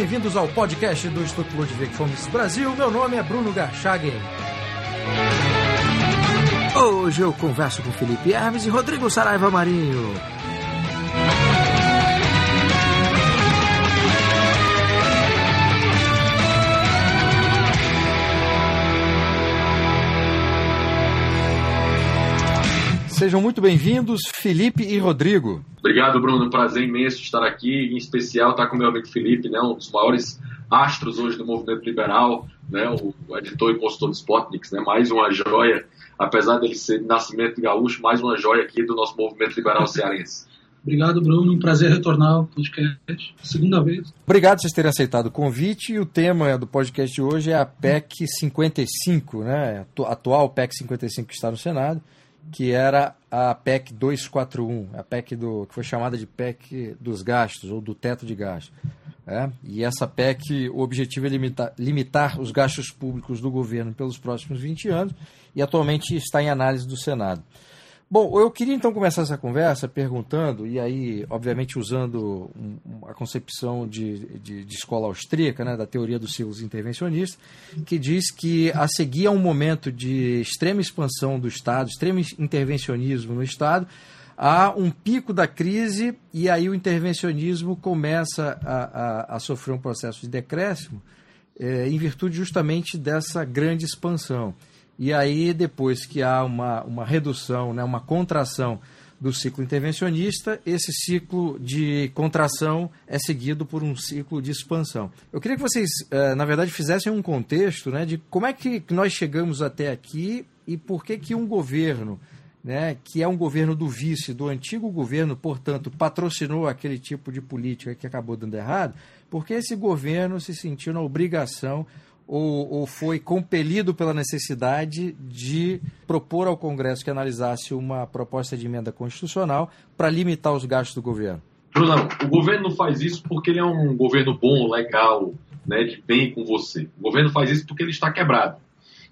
bem-vindos ao podcast do Instituto Ludwig Fomes Brasil. Meu nome é Bruno Garchagen. Hoje eu converso com Felipe Hermes e Rodrigo Saraiva Marinho. Sejam muito bem-vindos, Felipe e Rodrigo. Obrigado, Bruno. prazer imenso estar aqui, em especial estar com meu amigo Felipe, né, um dos maiores astros hoje do movimento liberal, né, o editor e consultor do Spotnix, né, mais uma joia, apesar dele ser de nascimento gaúcho, mais uma joia aqui do nosso movimento liberal cearense. Obrigado, Bruno. Um prazer retornar ao podcast. Segunda vez. Obrigado por vocês terem aceitado o convite. E o tema do podcast de hoje é a PEC 55, né? A atual PEC 55 que está no Senado que era a PEC 241, a PEC do, que foi chamada de PEC dos gastos, ou do teto de gastos. É? E essa PEC, o objetivo é limitar, limitar os gastos públicos do governo pelos próximos 20 anos e atualmente está em análise do Senado. Bom, eu queria então começar essa conversa perguntando, e aí, obviamente, usando a concepção de, de, de, escola austríaca, né, da teoria dos ciclos intervencionistas, que diz que a seguir a um momento de extrema expansão do Estado, extremo intervencionismo no Estado, há um pico da crise e aí o intervencionismo começa a, a, a sofrer um processo de decréscimo é, em virtude justamente dessa grande expansão. E aí, depois que há uma, uma redução, né, uma contração do ciclo intervencionista, esse ciclo de contração é seguido por um ciclo de expansão. Eu queria que vocês, eh, na verdade, fizessem um contexto né, de como é que nós chegamos até aqui e por que, que um governo, né, que é um governo do vice, do antigo governo, portanto, patrocinou aquele tipo de política que acabou dando errado, porque esse governo se sentiu na obrigação ou, ou foi compelido pela necessidade de propor ao Congresso que analisasse uma proposta de emenda constitucional para limitar os gastos do governo? Brunão, o governo faz isso porque ele é um governo bom, legal, né, de bem com você. O governo faz isso porque ele está quebrado.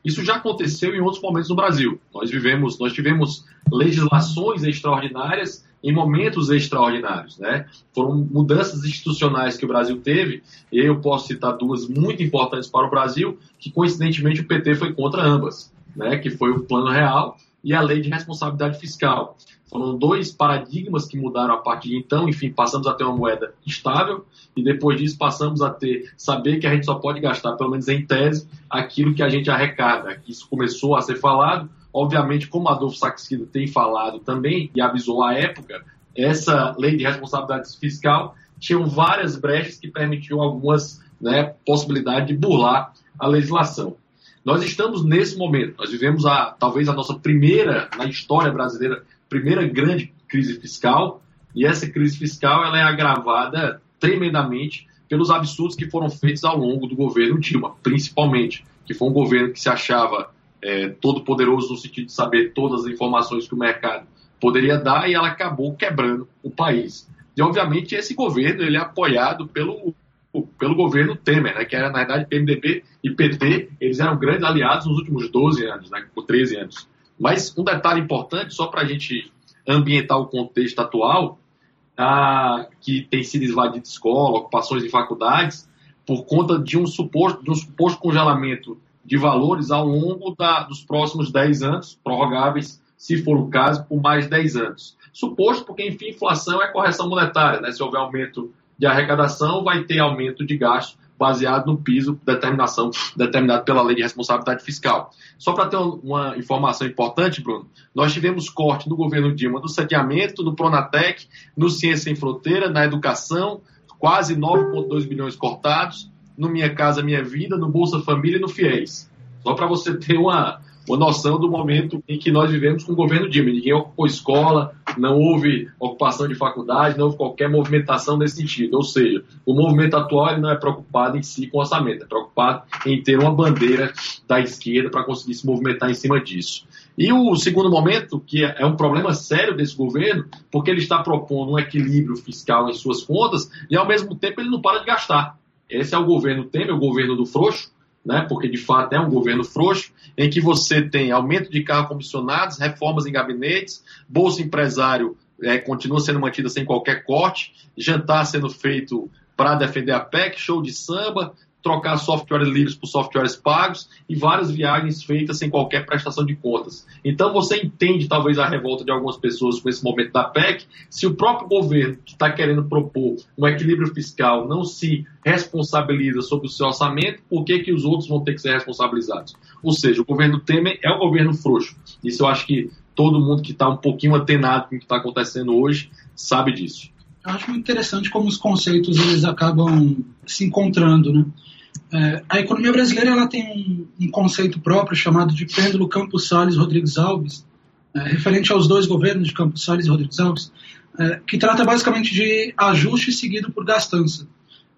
Isso já aconteceu em outros momentos no Brasil. Nós vivemos, nós tivemos legislações extraordinárias em momentos extraordinários. Né? Foram mudanças institucionais que o Brasil teve, e eu posso citar duas muito importantes para o Brasil, que coincidentemente o PT foi contra ambas, né? que foi o Plano Real e a Lei de Responsabilidade Fiscal. Foram dois paradigmas que mudaram a partir de então, enfim, passamos a ter uma moeda estável e depois disso passamos a ter, saber que a gente só pode gastar, pelo menos em tese, aquilo que a gente arrecada. Isso começou a ser falado, Obviamente, como Adolfo Saxida tem falado também e avisou à época, essa lei de responsabilidade fiscal tinha várias brechas que permitiam algumas né, possibilidades de burlar a legislação. Nós estamos nesse momento, nós vivemos a, talvez a nossa primeira, na história brasileira, primeira grande crise fiscal, e essa crise fiscal ela é agravada tremendamente pelos absurdos que foram feitos ao longo do governo Dilma, principalmente, que foi um governo que se achava é, todo poderoso no sentido de saber todas as informações que o mercado poderia dar e ela acabou quebrando o país. E obviamente esse governo ele é apoiado pelo pelo governo Temer, né, que era na verdade PMDB e PT, eles eram grandes aliados nos últimos 12 anos, né, por 13 anos. Mas um detalhe importante, só para a gente ambientar o contexto atual, ah, que tem sido invadido escola, ocupações de faculdades, por conta de um suposto, de um suposto congelamento de valores ao longo da, dos próximos 10 anos, prorrogáveis, se for o caso, por mais 10 anos. Suposto porque, enfim, inflação é correção monetária. Né? Se houver aumento de arrecadação, vai ter aumento de gasto baseado no piso determinação determinado pela lei de responsabilidade fiscal. Só para ter uma informação importante, Bruno, nós tivemos corte no governo Dilma do sediamento, no Pronatec, no Ciência Sem Fronteira, na educação, quase 9,2 bilhões cortados, no Minha Casa Minha Vida, no Bolsa Família e no FIES. Só para você ter uma, uma noção do momento em que nós vivemos com o governo Dilma. Ninguém ocupou escola, não houve ocupação de faculdade, não houve qualquer movimentação nesse sentido. Ou seja, o movimento atual não é preocupado em si com orçamento, é preocupado em ter uma bandeira da esquerda para conseguir se movimentar em cima disso. E o segundo momento, que é um problema sério desse governo, porque ele está propondo um equilíbrio fiscal em suas contas e, ao mesmo tempo, ele não para de gastar. Esse é o governo Temer, o governo do frouxo, né, porque de fato é um governo frouxo, em que você tem aumento de carros comissionados, reformas em gabinetes, bolsa empresário é, continua sendo mantida sem qualquer corte, jantar sendo feito para defender a PEC, show de samba, trocar softwares livres por softwares pagos e várias viagens feitas sem qualquer prestação de contas. Então você entende talvez a revolta de algumas pessoas com esse momento da PEC, se o próprio governo que está querendo propor um equilíbrio fiscal não se responsabiliza sobre o seu orçamento, por que, que os outros vão ter que ser responsabilizados? Ou seja, o governo Temer é um governo frouxo. Isso eu acho que todo mundo que está um pouquinho antenado com o que está acontecendo hoje sabe disso. Eu acho muito interessante como os conceitos eles acabam se encontrando, né? É, a economia brasileira ela tem um, um, conceito próprio chamado de pêndulo Campos Salles Rodrigues Alves, é, referente aos dois governos de Campos Salles e Rodrigues Alves, é, que trata basicamente de ajuste seguido por gastança.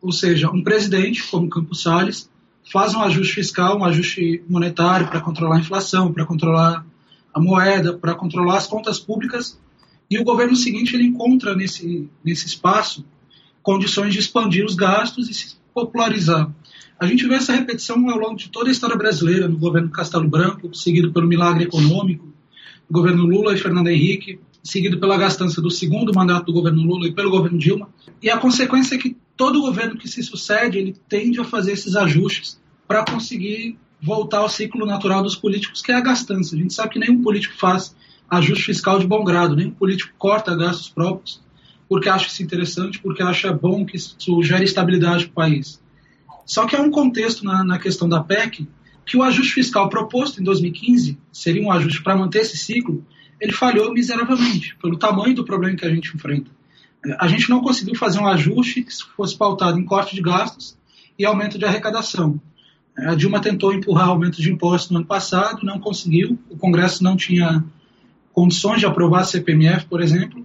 Ou seja, um presidente, como Campos Salles, faz um ajuste fiscal, um ajuste monetário para controlar a inflação, para controlar a moeda, para controlar as contas públicas, e o governo seguinte ele encontra nesse, nesse espaço condições de expandir os gastos e se popularizar. A gente vê essa repetição ao longo de toda a história brasileira, no governo Castelo Branco, seguido pelo milagre econômico, no governo Lula e Fernando Henrique, seguido pela gastança do segundo mandato do governo Lula e pelo governo Dilma. E a consequência é que todo governo que se sucede, ele tende a fazer esses ajustes para conseguir voltar ao ciclo natural dos políticos, que é a gastança. A gente sabe que nenhum político faz ajuste fiscal de bom grado, nenhum político corta gastos próprios porque acha isso interessante, porque acha bom que isso gere estabilidade para o país. Só que há um contexto na, na questão da PEC que o ajuste fiscal proposto em 2015 seria um ajuste para manter esse ciclo, ele falhou miseravelmente pelo tamanho do problema que a gente enfrenta. A gente não conseguiu fazer um ajuste que fosse pautado em corte de gastos e aumento de arrecadação. A Dilma tentou empurrar aumento de impostos no ano passado, não conseguiu. O Congresso não tinha condições de aprovar a CPMF, por exemplo,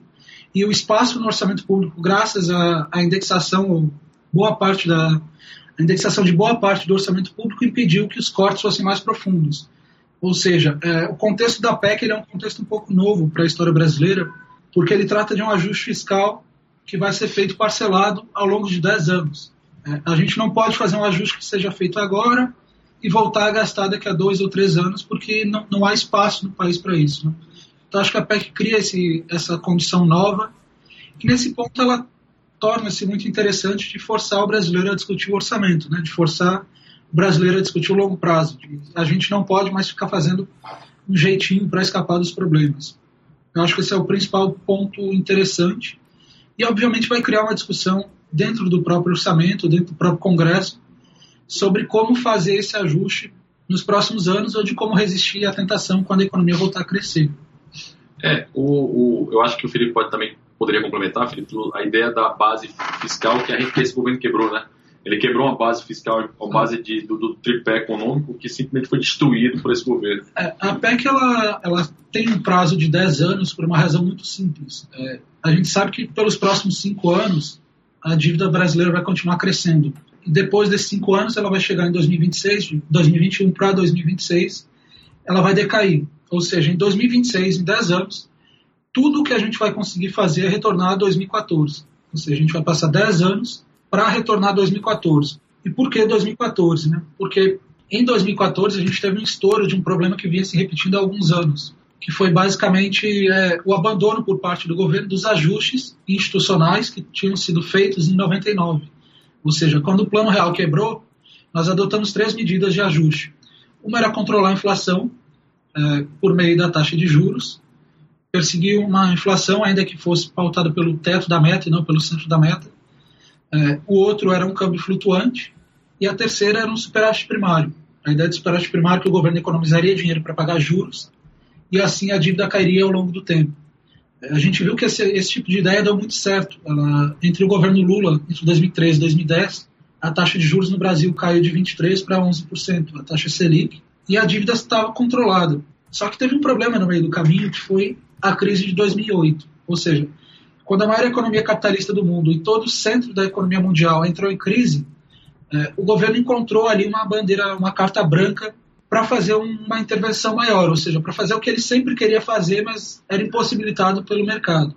e o espaço no orçamento público, graças à, à indexação, boa parte da, a indexação de boa parte do orçamento público impediu que os cortes fossem mais profundos. Ou seja, é, o contexto da PEC é um contexto um pouco novo para a história brasileira, porque ele trata de um ajuste fiscal que vai ser feito parcelado ao longo de 10 anos. É, a gente não pode fazer um ajuste que seja feito agora e voltar a gastar daqui a dois ou três anos, porque não, não há espaço no país para isso. Né? Então, acho que a PEC cria esse, essa condição nova, e nesse ponto ela torna-se muito interessante de forçar o brasileiro a discutir o orçamento, né? de forçar o brasileiro a discutir o longo prazo. A gente não pode mais ficar fazendo um jeitinho para escapar dos problemas. Eu acho que esse é o principal ponto interessante. E, obviamente, vai criar uma discussão dentro do próprio orçamento, dentro do próprio Congresso, sobre como fazer esse ajuste nos próximos anos ou de como resistir à tentação quando a economia voltar a crescer. É, o, o, eu acho que o Felipe pode também poderia complementar, Felipe, a ideia da base fiscal que, a gente, esse governo quebrou, né? Ele quebrou uma base fiscal, uma base de, do, do, tripé econômico que simplesmente foi destruído por esse governo. É, a PEC ela, ela tem um prazo de 10 anos por uma razão muito simples. É, a gente sabe que pelos próximos 5 anos a dívida brasileira vai continuar crescendo. E depois desses 5 anos ela vai chegar em 2026, de 2021 para 2026, ela vai decair. Ou seja, em 2026, em 10 anos, tudo que a gente vai conseguir fazer é retornar a 2014. Ou seja, a gente vai passar 10 anos para retornar a 2014. E por que 2014? Né? Porque em 2014 a gente teve um estouro de um problema que vinha se repetindo há alguns anos, que foi basicamente é, o abandono por parte do governo dos ajustes institucionais que tinham sido feitos em 99. Ou seja, quando o Plano Real quebrou, nós adotamos três medidas de ajuste. Uma era controlar a inflação é, por meio da taxa de juros, perseguir uma inflação, ainda que fosse pautada pelo teto da meta e não pelo centro da meta. É, o outro era um câmbio flutuante. E a terceira era um superávit primário. A ideia de superávit primário é que o governo economizaria dinheiro para pagar juros e assim a dívida cairia ao longo do tempo. É, a gente viu que esse, esse tipo de ideia deu muito certo. Ela, entre o governo Lula, entre 2013 e 2010, a taxa de juros no Brasil caiu de 23% para 11%, a taxa Selic, e a dívida estava controlada. Só que teve um problema no meio do caminho, que foi a crise de 2008. Ou seja, quando a maior economia capitalista do mundo e todo o centro da economia mundial entrou em crise, é, o governo encontrou ali uma bandeira, uma carta branca para fazer uma intervenção maior, ou seja, para fazer o que ele sempre queria fazer, mas era impossibilitado pelo mercado.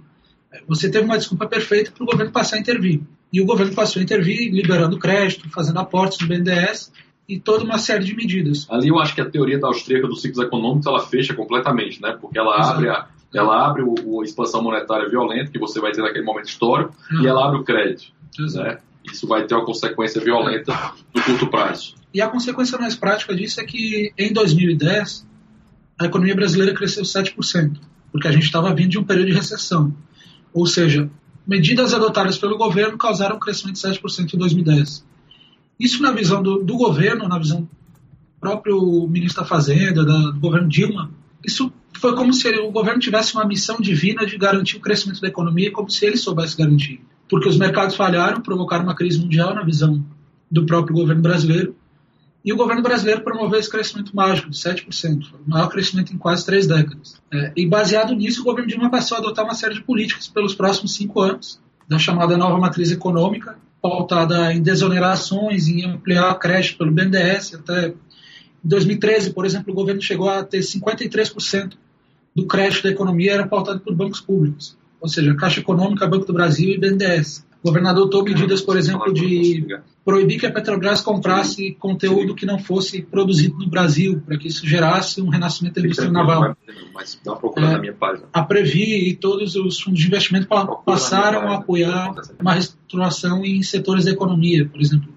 É, você teve uma desculpa perfeita para o governo passar a intervir. E o governo passou a intervir, liberando crédito, fazendo aportes no BNDES e toda uma série de medidas. Ali eu acho que a teoria da austríaca dos ciclos econômicos ela fecha completamente, né? Porque ela Exato. abre a, ela abre o, a expansão monetária violenta que você vai ter naquele momento histórico uhum. e ela abre o crédito. Né? isso vai ter uma consequência violenta no curto prazo. E a consequência mais prática disso é que em 2010 a economia brasileira cresceu 7%, porque a gente estava vindo de um período de recessão. Ou seja, medidas adotadas pelo governo causaram um crescimento de 7% em 2010. Isso, na visão do, do, governo, na visão do próprio ministro da Fazenda, da, do governo Dilma, isso foi como se o governo tivesse uma missão divina de garantir o crescimento da economia, como se ele soubesse garantir. Porque os mercados falharam, provocaram uma crise mundial, na visão do próprio governo brasileiro, e o governo brasileiro promoveu esse crescimento mágico de 7%, o maior crescimento em quase três décadas. É, e baseado nisso, o governo Dilma passou a adotar uma série de políticas pelos próximos cinco anos, da chamada nova matriz econômica, pautada em desonerações, em ampliar a creche pelo BNDES. Até em 2013, por exemplo, o governo chegou a ter 53% do crédito da economia era pautado por bancos públicos, ou seja, Caixa Econômica, Banco do Brasil e BNDES. O governador adotou medidas, por exemplo, de proibir que a Petrobras comprasse conteúdo que não fosse produzido no Brasil, para que isso gerasse um renascimento da indústria naval. Mas dá uma é, na minha página. A Previ e todos os fundos de investimento passaram a apoiar uma reestruturação em setores da economia. Por exemplo,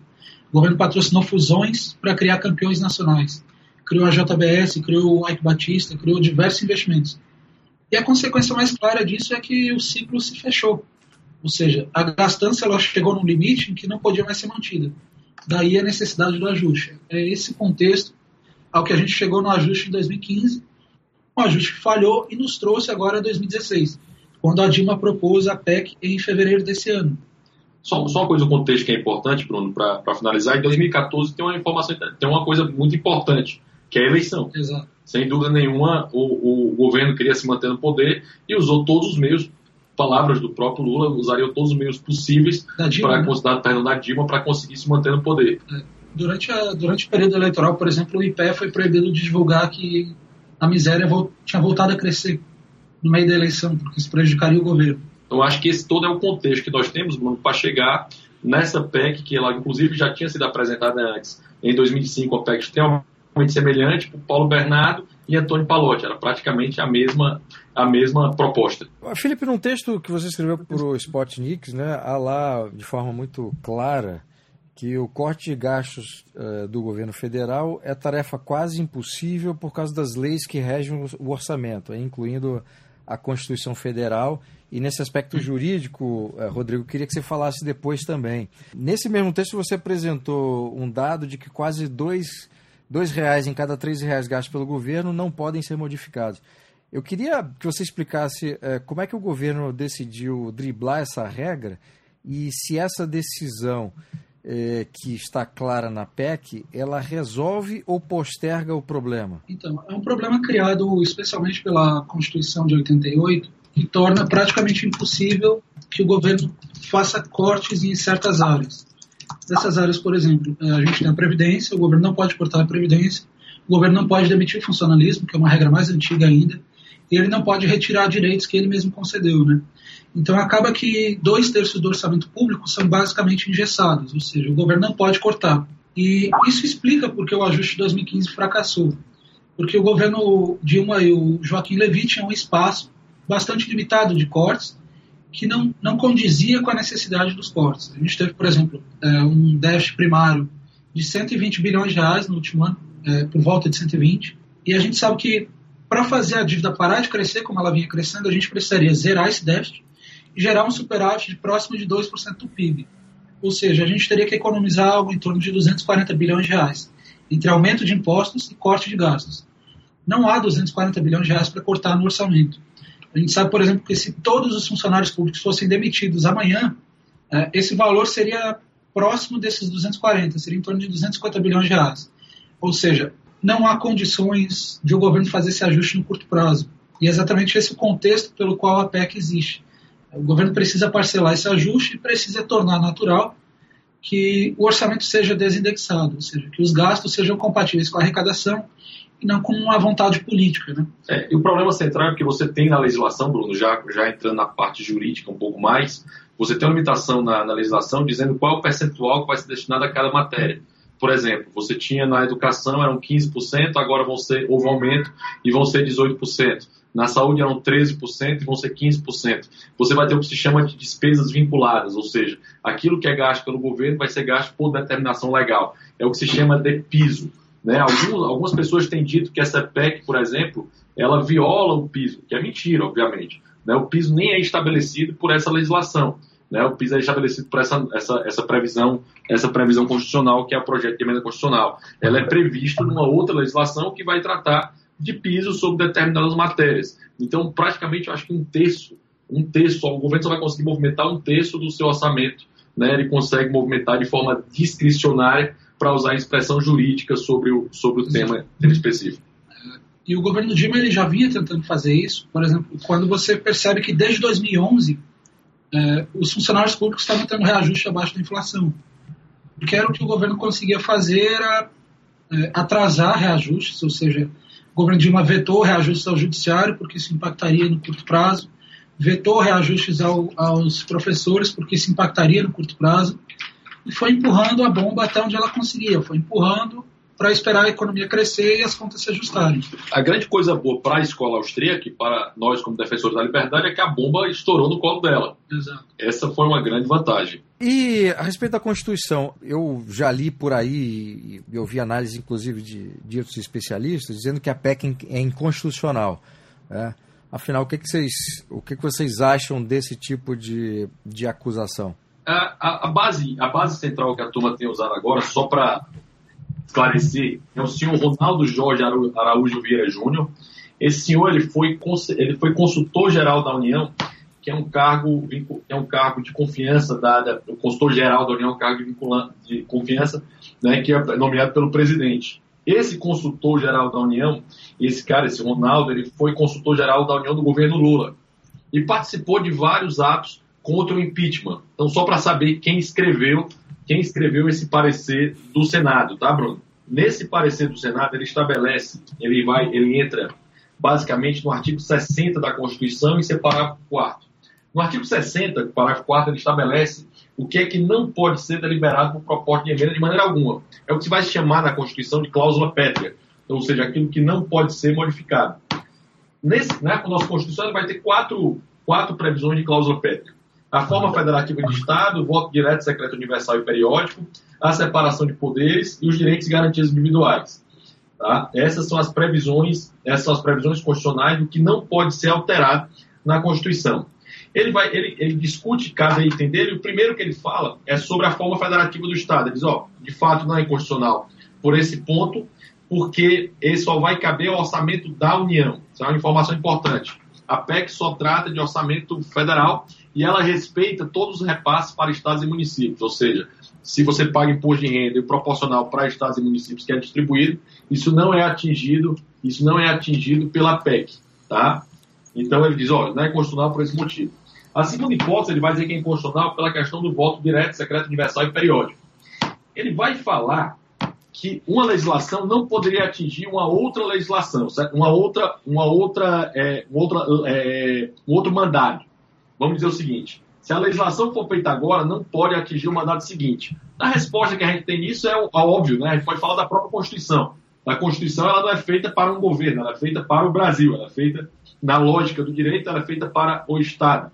o governo patrocinou fusões para criar campeões nacionais. Criou a JBS, criou o Ike Batista, criou diversos investimentos. E a consequência mais clara disso é que o ciclo se fechou. Ou seja, a gastança ela chegou num limite em que não podia mais ser mantida. Daí a necessidade do ajuste. É esse contexto ao que a gente chegou no ajuste em 2015, um ajuste que falhou e nos trouxe agora a 2016, quando a Dilma propôs a PEC em fevereiro desse ano. Só, só uma coisa, um contexto que é importante, Bruno, para finalizar. Em 2014 tem uma informação, tem uma coisa muito importante, que é a eleição. Exato. Sem dúvida nenhuma, o, o governo queria se manter no poder e usou todos os meios palavras do próprio Lula, usaria todos os meios possíveis para considerar perdão da Dilma para conseguir se manter no poder. É. Durante, a, durante o período eleitoral, por exemplo, o IPE foi proibido de divulgar que a miséria tinha voltado a crescer no meio da eleição, porque isso prejudicaria o governo. Então, acho que esse todo é o contexto que nós temos, para chegar nessa PEC, que ela, inclusive, já tinha sido apresentada antes, em 2005, a PEC extremamente semelhante, por Paulo Bernardo e Antônio Palotti. Era praticamente a mesma, a mesma proposta. Felipe, num texto que você escreveu para o Spotnik, né, há lá de forma muito clara que o corte de gastos uh, do governo federal é tarefa quase impossível por causa das leis que regem o orçamento, incluindo a Constituição Federal. E nesse aspecto jurídico, uh, Rodrigo, queria que você falasse depois também. Nesse mesmo texto, você apresentou um dado de que quase dois dois reais em cada três reais gastos pelo governo não podem ser modificados. Eu queria que você explicasse é, como é que o governo decidiu driblar essa regra e se essa decisão é, que está clara na PEC, ela resolve ou posterga o problema? Então, é um problema criado especialmente pela Constituição de 88, que torna praticamente impossível que o governo faça cortes em certas áreas dessas áreas, por exemplo, é, a gente tem a Previdência, o governo não pode cortar a Previdência, o governo não pode demitir funcionalismo, que é uma regra mais antiga ainda, e ele não pode retirar direitos que ele mesmo concedeu. Né? Então acaba que dois terços do orçamento público são basicamente engessados, ou seja, o governo não pode cortar. E isso explica porque o ajuste de 2015 fracassou. Porque o governo Dilma e o Joaquim Levy tinham um espaço bastante limitado de cortes, que não, não condizia com a necessidade dos cortes. A gente teve, por exemplo, é, um déficit primário de 120 bilhões de reais no último ano, é, por volta de 120, e a gente sabe que para fazer a dívida parar de crescer como ela vinha crescendo, a gente precisaria zerar esse déficit e gerar um superávit de próximo de 2% do PIB. Ou seja, a gente teria que economizar algo em torno de 240 bilhões de reais, entre aumento de impostos e corte de gastos. Não há 240 bilhões de reais para cortar no orçamento. A gente sabe, por exemplo, que se todos os funcionários públicos fossem demitidos amanhã, é, esse valor seria próximo desses 240, seria em torno de 250 bilhões de reais. Ou seja, não há condições de o governo fazer esse ajuste no curto prazo. E é exatamente esse o contexto pelo qual a PEC existe. O governo precisa parcelar esse ajuste e precisa tornar natural que o orçamento seja desindexado, ou seja, que os gastos sejam compatíveis com a arrecadação e não com uma vontade política. Né? É, e o problema central é que você tem na legislação, Bruno, já, já entrando na parte jurídica um pouco mais, você tem uma limitação na, na legislação dizendo qual é o percentual que vai ser destinado a cada matéria. Por exemplo, você tinha na educação eram 15%, agora vão ser, houve um aumento e vão ser 18%. na saúde eram 13% e vão ser 15%. Você vai ter o que se chama de despesas vinculadas, ou seja, aquilo que é gasto pelo governo vai ser gasto por determinação legal. É o que se chama de piso. Né? Algumas pessoas têm dito que essa PEC, por exemplo, ela viola o piso, que é mentira, obviamente. Né? O piso nem é estabelecido por essa legislação. Né? O piso é estabelecido por essa, essa, essa, previsão, essa previsão constitucional, que é o projeto de emenda constitucional. Ela é prevista numa outra legislação que vai tratar de piso sobre determinadas matérias. Então, praticamente, eu acho que um terço, um terço, o governo só vai conseguir movimentar um terço do seu orçamento, né? ele consegue movimentar de forma discricionária para usar a expressão jurídica sobre o, sobre o tema específico. E o governo Dilma ele já vinha tentando fazer isso. Por exemplo, quando você percebe que desde 2011 é, os funcionários públicos estavam tendo reajuste abaixo da inflação. Porque era o que o governo conseguia fazer era é, atrasar reajustes, ou seja, o governo Dilma vetou reajustes ao judiciário porque isso impactaria no curto prazo, vetou reajustes ao, aos professores porque isso impactaria no curto prazo, e foi empurrando a bomba até onde ela conseguia, foi empurrando para esperar a economia crescer e as contas se ajustarem. A grande coisa boa para a escola austríaca e para nós como defensores da liberdade é que a bomba estourou no colo dela. Exato. Essa foi uma grande vantagem. E a respeito da Constituição, eu já li por aí, eu vi análise inclusive de, de outros especialistas, dizendo que a PEC é inconstitucional. É. Afinal, o que, que, vocês, o que, que vocês acham desse tipo de, de acusação? A, a, a, base, a base central que a turma tem usado agora, só para esclarecer, é o senhor Ronaldo Jorge Araújo Vieira Júnior. Esse senhor ele foi, ele foi consultor-geral da União, que é um cargo, é um cargo de confiança dada, o consultor-geral da União é um cargo de, de confiança, né, que é nomeado pelo presidente. Esse consultor-geral da União, esse cara, esse Ronaldo, ele foi consultor-geral da União do governo Lula e participou de vários atos contra o impeachment. Então, só para saber quem escreveu quem escreveu esse parecer do Senado, tá, Bruno? Nesse parecer do Senado, ele estabelece, ele vai, ele entra basicamente no artigo 60 da Constituição e seu parágrafo 4 No artigo 60, parágrafo 4 ele estabelece o que é que não pode ser deliberado por proposta de emenda de maneira alguma. É o que se vai chamar na Constituição de cláusula pétrea, ou seja, aquilo que não pode ser modificado. Nesse, né, a nossa Constituição vai ter quatro, quatro previsões de cláusula pétrea a forma federativa de Estado, o voto direto, secreto, universal e periódico, a separação de poderes e os direitos e garantias individuais. Tá? Essas são as previsões, essas são as previsões constitucionais do que não pode ser alterado na Constituição. Ele, vai, ele, ele discute cada item dele, o primeiro que ele fala é sobre a forma federativa do Estado. Ele diz, ó, de fato não é inconstitucional por esse ponto, porque ele só vai caber ao orçamento da União. Isso é uma informação importante. A PEC só trata de orçamento federal e ela respeita todos os repasses para estados e municípios, ou seja, se você paga imposto de renda e proporcional para estados e municípios que é distribuído, isso não é atingido, isso não é atingido pela PEC, tá? Então ele diz, olha, não é constitucional por esse motivo. A segunda hipótese, ele vai dizer que é inconstitucional pela questão do voto direto, secreto, universal e periódico. Ele vai falar que uma legislação não poderia atingir uma outra legislação, certo? uma outra, uma outra, é, outra é, um outro mandato. Vamos dizer o seguinte: se a legislação for feita agora, não pode atingir o mandato seguinte. A resposta que a gente tem nisso é, óbvio, né? A gente pode falar da própria Constituição. A Constituição ela não é feita para um governo, ela é feita para o Brasil, ela é feita na lógica do direito, ela é feita para o Estado.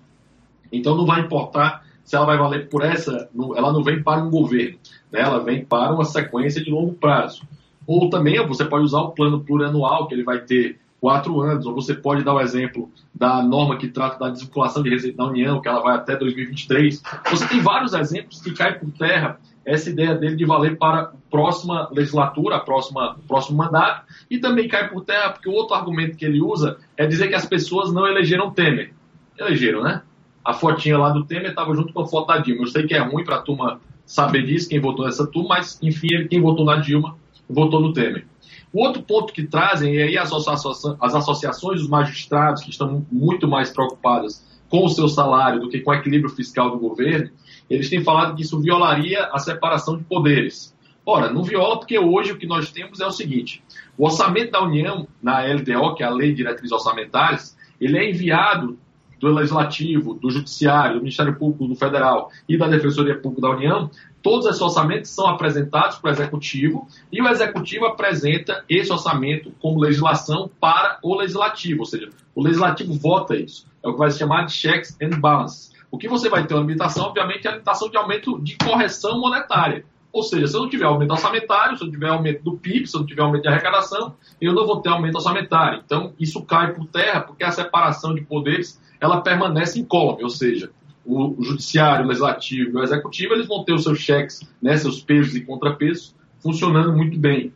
Então não vai importar se ela vai valer por essa, ela não vem para um governo, né? ela vem para uma sequência de longo prazo. Ou também você pode usar o plano plurianual, que ele vai ter quatro anos, ou você pode dar o exemplo da norma que trata da desvinculação de receita da União, que ela vai até 2023. Você tem vários exemplos que caem por terra essa ideia dele de valer para a próxima legislatura, a próxima, o próximo mandato, e também cai por terra porque o outro argumento que ele usa é dizer que as pessoas não elegeram Temer. Elegeram, né? A fotinha lá do Temer estava junto com a foto da Dilma. Eu sei que é ruim para a turma saber disso, quem votou nessa turma, mas enfim, quem votou na Dilma votou no Temer. O outro ponto que trazem, e aí as associações, as associações dos magistrados, que estão muito mais preocupadas com o seu salário do que com o equilíbrio fiscal do governo, eles têm falado que isso violaria a separação de poderes. Ora, não viola porque hoje o que nós temos é o seguinte: o orçamento da União, na LDO, que é a Lei de Diretrizes Orçamentárias, ele é enviado do Legislativo, do Judiciário, do Ministério Público do Federal e da Defensoria Pública da União, todos esses orçamentos são apresentados para o Executivo e o Executivo apresenta esse orçamento como legislação para o Legislativo, ou seja, o Legislativo vota isso. É o que vai se chamar de checks and balances. O que você vai ter uma limitação, obviamente, é a limitação de aumento de correção monetária. Ou seja, se eu não tiver aumento orçamentário, se eu não tiver aumento do PIB, se eu não tiver aumento de arrecadação, eu não vou ter aumento orçamentário. Então, isso cai por terra porque a separação de poderes ela permanece incólume, ou seja, o judiciário, o legislativo e o executivo eles vão ter os seus cheques, né, seus pesos e contrapesos funcionando muito bem.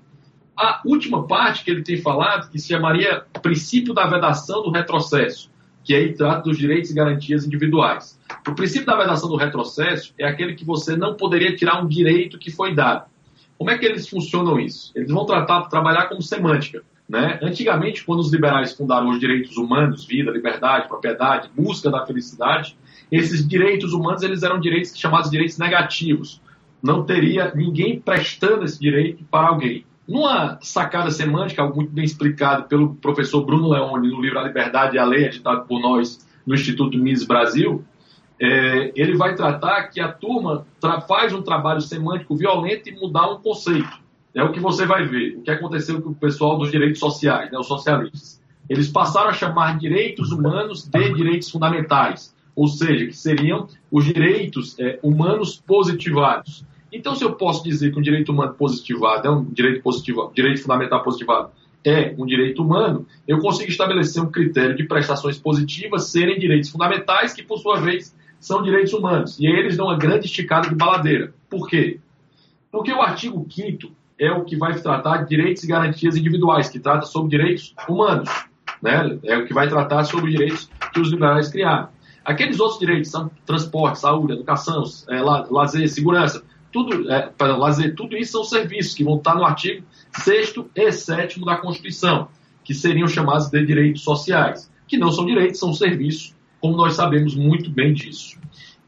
A última parte que ele tem falado, que se chamaria princípio da vedação do retrocesso, que aí trata dos direitos e garantias individuais. O princípio da vedação do retrocesso é aquele que você não poderia tirar um direito que foi dado. Como é que eles funcionam isso? Eles vão tratar, trabalhar como semântica. Né? Antigamente, quando os liberais fundaram os direitos humanos, vida, liberdade, propriedade, busca da felicidade, esses direitos humanos eles eram direitos chamados direitos negativos. Não teria ninguém prestando esse direito para alguém. Numa sacada semântica, muito bem explicado pelo professor Bruno Leone no livro A Liberdade e a Lei, editado por nós no Instituto Mises Brasil, é, ele vai tratar que a turma faz um trabalho semântico violento e mudar um conceito. É o que você vai ver, o que aconteceu com o pessoal dos direitos sociais, né, os socialistas. Eles passaram a chamar direitos humanos de direitos fundamentais, ou seja, que seriam os direitos é, humanos positivados. Então, se eu posso dizer que um direito humano positivado é um direito, positivo, direito fundamental positivado é um direito humano, eu consigo estabelecer um critério de prestações positivas serem direitos fundamentais, que por sua vez são direitos humanos. E aí eles dão uma grande esticada de baladeira. Por quê? Porque o artigo 5 é o que vai tratar de direitos e garantias individuais, que trata sobre direitos humanos. Né? É o que vai tratar sobre direitos que os liberais criaram. Aqueles outros direitos são transporte, saúde, educação, é, lazer, segurança, tudo, é, para lazer, tudo isso são serviços que vão estar no artigo 6 e 7 da Constituição, que seriam chamados de direitos sociais, que não são direitos, são serviços como nós sabemos muito bem disso.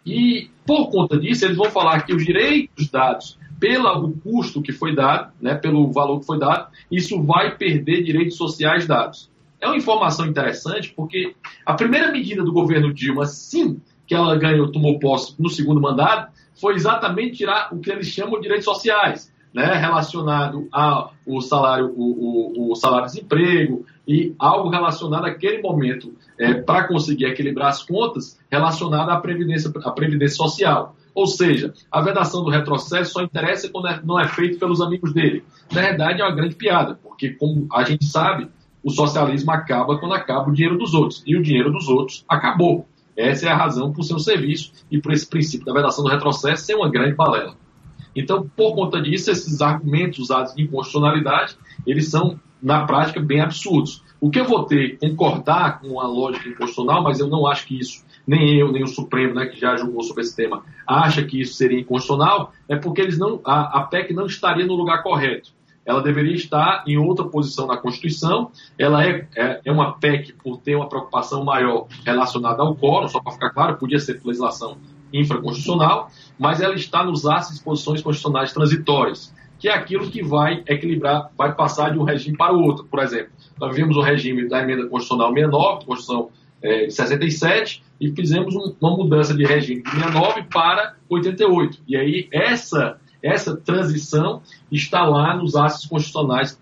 E, por conta disso, eles vão falar que os direitos dados pelo custo que foi dado, né, pelo valor que foi dado, isso vai perder direitos sociais dados. É uma informação interessante porque a primeira medida do governo Dilma, sim, que ela ganhou, tomou posse no segundo mandato, foi exatamente tirar o que eles chamam de direitos sociais né, relacionado ao salário, o, o, o salário-desemprego e algo relacionado àquele momento é, para conseguir equilibrar as contas relacionado à previdência, à previdência social. Ou seja, a vedação do retrocesso só interessa quando é, não é feito pelos amigos dele. Na verdade, é uma grande piada, porque, como a gente sabe, o socialismo acaba quando acaba o dinheiro dos outros. E o dinheiro dos outros acabou. Essa é a razão por seu serviço e por esse princípio da vedação do retrocesso ser uma grande balela. Então, por conta disso, esses argumentos usados de inconstitucionalidade, eles são, na prática, bem absurdos. O que eu vou ter concordar com a lógica inconstitucional, mas eu não acho que isso, nem eu, nem o Supremo, né, que já julgou sobre esse tema, acha que isso seria inconstitucional, é porque eles não, a, a PEC não estaria no lugar correto. Ela deveria estar em outra posição na Constituição. Ela é, é, é uma PEC por ter uma preocupação maior relacionada ao quórum, só para ficar claro, podia ser legislação infraconstitucional, mas ela está nos atos de disposições constitucionais transitórias, que é aquilo que vai equilibrar, vai passar de um regime para o outro. Por exemplo, nós vimos o regime da emenda constitucional 69, Constituição é, de 67, e fizemos um, uma mudança de regime de 69 para 88. E aí essa essa transição está lá nos atos constitucionais,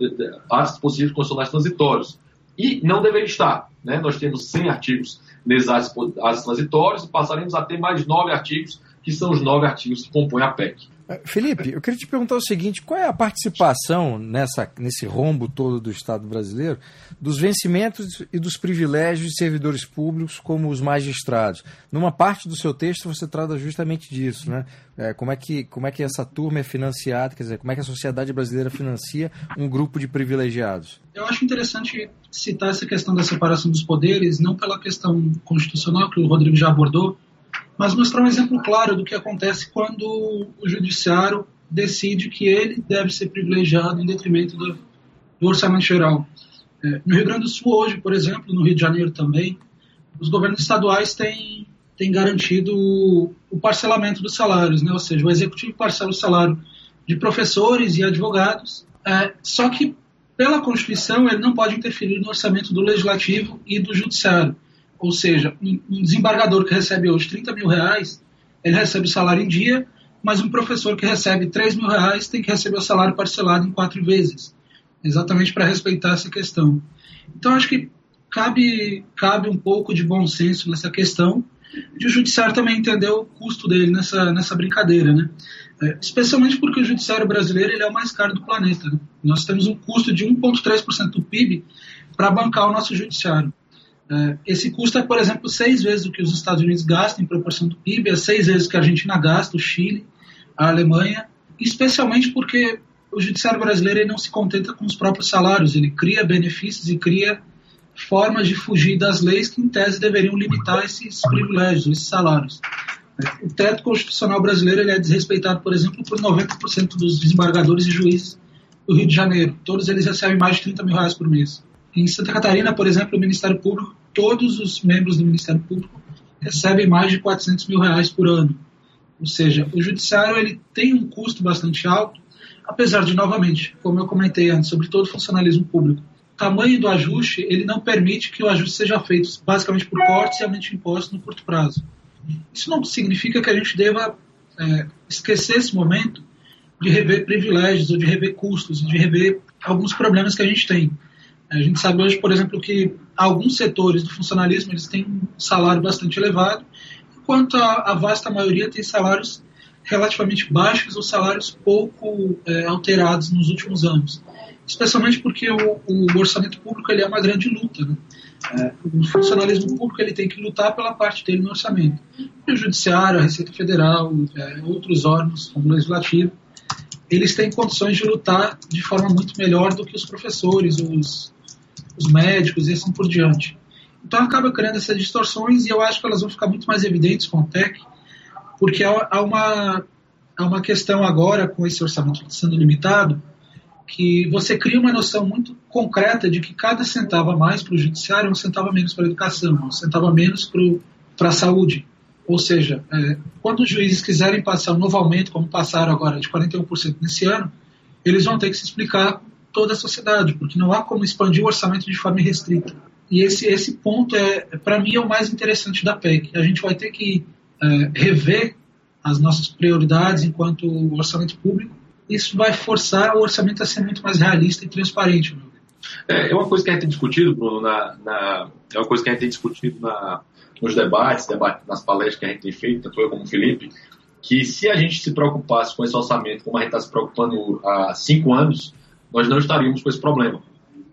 atos dispositivos constitucionais transitórios. E não deveria estar. Né? Nós temos 100 artigos nesses atos transitórios e passaremos a ter mais nove artigos, que são os nove artigos que compõem a PEC. É, Felipe, eu queria te perguntar o seguinte: qual é a participação nessa, nesse rombo todo do Estado brasileiro dos vencimentos e dos privilégios de servidores públicos, como os magistrados? Numa parte do seu texto você trata justamente disso, né? É, como, é que, como é que essa turma é financiada, quer dizer, como é que a sociedade brasileira financia um grupo de privilegiados? Eu acho interessante citar essa questão da separação dos poderes, não pela questão constitucional que o Rodrigo já abordou, mas mostrar um exemplo claro do que acontece quando o judiciário decide que ele deve ser privilegiado em detrimento do, do orçamento geral. É, no Rio Grande do Sul, hoje, por exemplo, no Rio de Janeiro também, os governos estaduais têm, têm garantido o, o parcelamento dos salários, né? ou seja, o executivo parcela o salário de professores e advogados, é, só que, pela Constituição, ele não pode interferir no orçamento do legislativo e do judiciário. Ou seja, um desembargador que recebe hoje 30 mil reais, ele recebe o salário em dia, mas um professor que recebe 3 mil reais tem que receber o salário parcelado em quatro vezes, exatamente para respeitar essa questão. Então, acho que cabe, cabe um pouco de bom senso nessa questão, de o judiciário também entender o custo dele nessa, nessa brincadeira, né? É, especialmente porque o judiciário brasileiro ele é o mais caro do planeta. Né? Nós temos um custo de 1,3% do PIB para bancar o nosso judiciário. É, esse custo é, por exemplo, seis vezes o que os Estados Unidos gastam em proporção do PIB, é seis vezes o que a Argentina gasta, o Chile, a Alemanha, especialmente porque o judiciário brasileiro não se contenta com os próprios salários, ele cria benefícios e cria formas de fugir das leis que, em tese, deveriam limitar esses privilégios, esses salários. O teto constitucional brasileiro ele é desrespeitado, por exemplo, por 90% dos desembargadores e juízes do Rio de Janeiro. Todos eles recebem mais de 30 mil reais por mês. Em Santa Catarina, por exemplo, o Ministério Público, todos os membros do Ministério Público recebem mais de 400 mil reais por ano. Ou seja, o judiciário ele tem um custo bastante alto, apesar de, novamente, como eu comentei antes, sobre todo o funcionalismo público, o tamanho do ajuste ele não permite que o ajuste seja feito basicamente por cortes e aumento de impostos no curto prazo. Isso não significa que a gente deva é, esquecer esse momento de rever privilégios ou de rever custos, de rever alguns problemas que a gente tem. A gente sabe hoje, por exemplo, que alguns setores do funcionalismo eles têm um salário bastante elevado, enquanto a, a vasta maioria tem salários relativamente baixos ou salários pouco é, alterados nos últimos anos. Especialmente porque o, o, orçamento público ele é uma grande luta. Né? É, o funcionalismo público ele tem que lutar pela parte dele no orçamento. O Judiciário, a Receita Federal, é, outros órgãos, como o Legislativo, eles têm condições de lutar de forma muito melhor do que os professores, os, os médicos e assim por diante. Então acaba criando essas distorções e eu acho que elas vão ficar muito mais evidentes com o TEC, porque há uma, há uma questão agora com esse orçamento sendo limitado, que você cria uma noção muito concreta de que cada centavo a mais para o judiciário é um centavo a menos para a educação, um centavo a menos para a saúde. Ou seja, é, quando os juízes quiserem passar um novo aumento, como passaram agora de 41% nesse ano, eles vão ter que se explicar toda a sociedade, porque não há como expandir o orçamento de forma restrita. E esse, esse ponto, é, para mim, é o mais interessante da PEC. A gente vai ter que é, rever as nossas prioridades enquanto orçamento público isso vai forçar o orçamento a ser muito mais realista e transparente. É, é uma coisa que a gente tem discutido, Bruno, na, na, é uma coisa que a gente tem discutido na, nos debates, debate, nas palestras que a gente tem feito, tanto eu como o Felipe, que se a gente se preocupasse com esse orçamento como a gente está se preocupando há cinco anos, nós não estaríamos com esse problema.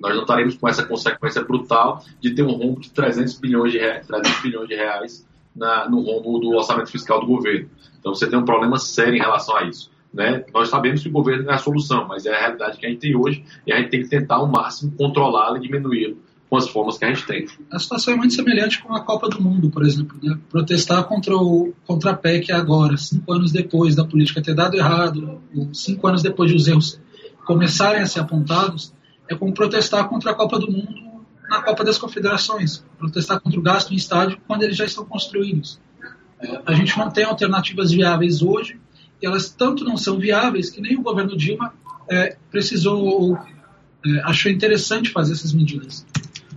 Nós não estaríamos com essa consequência brutal de ter um rombo de 300 bilhões de reais, 300 bilhões de reais na, no rombo do orçamento fiscal do governo. Então você tem um problema sério em relação a isso. Né? Nós sabemos que o governo não é a solução, mas é a realidade que a gente tem hoje e a gente tem que tentar ao máximo controlá-lo e diminuí-lo com as formas que a gente tem. A situação é muito semelhante com a Copa do Mundo, por exemplo. Né? Protestar contra, o, contra a PEC agora, cinco anos depois da política ter dado errado, cinco anos depois de os erros começarem a ser apontados, é como protestar contra a Copa do Mundo na Copa das Confederações, protestar contra o gasto em estádio quando eles já estão construídos. É, a gente não tem alternativas viáveis hoje e elas tanto não são viáveis que nem o governo Dilma é, precisou, é, achou interessante fazer essas medidas.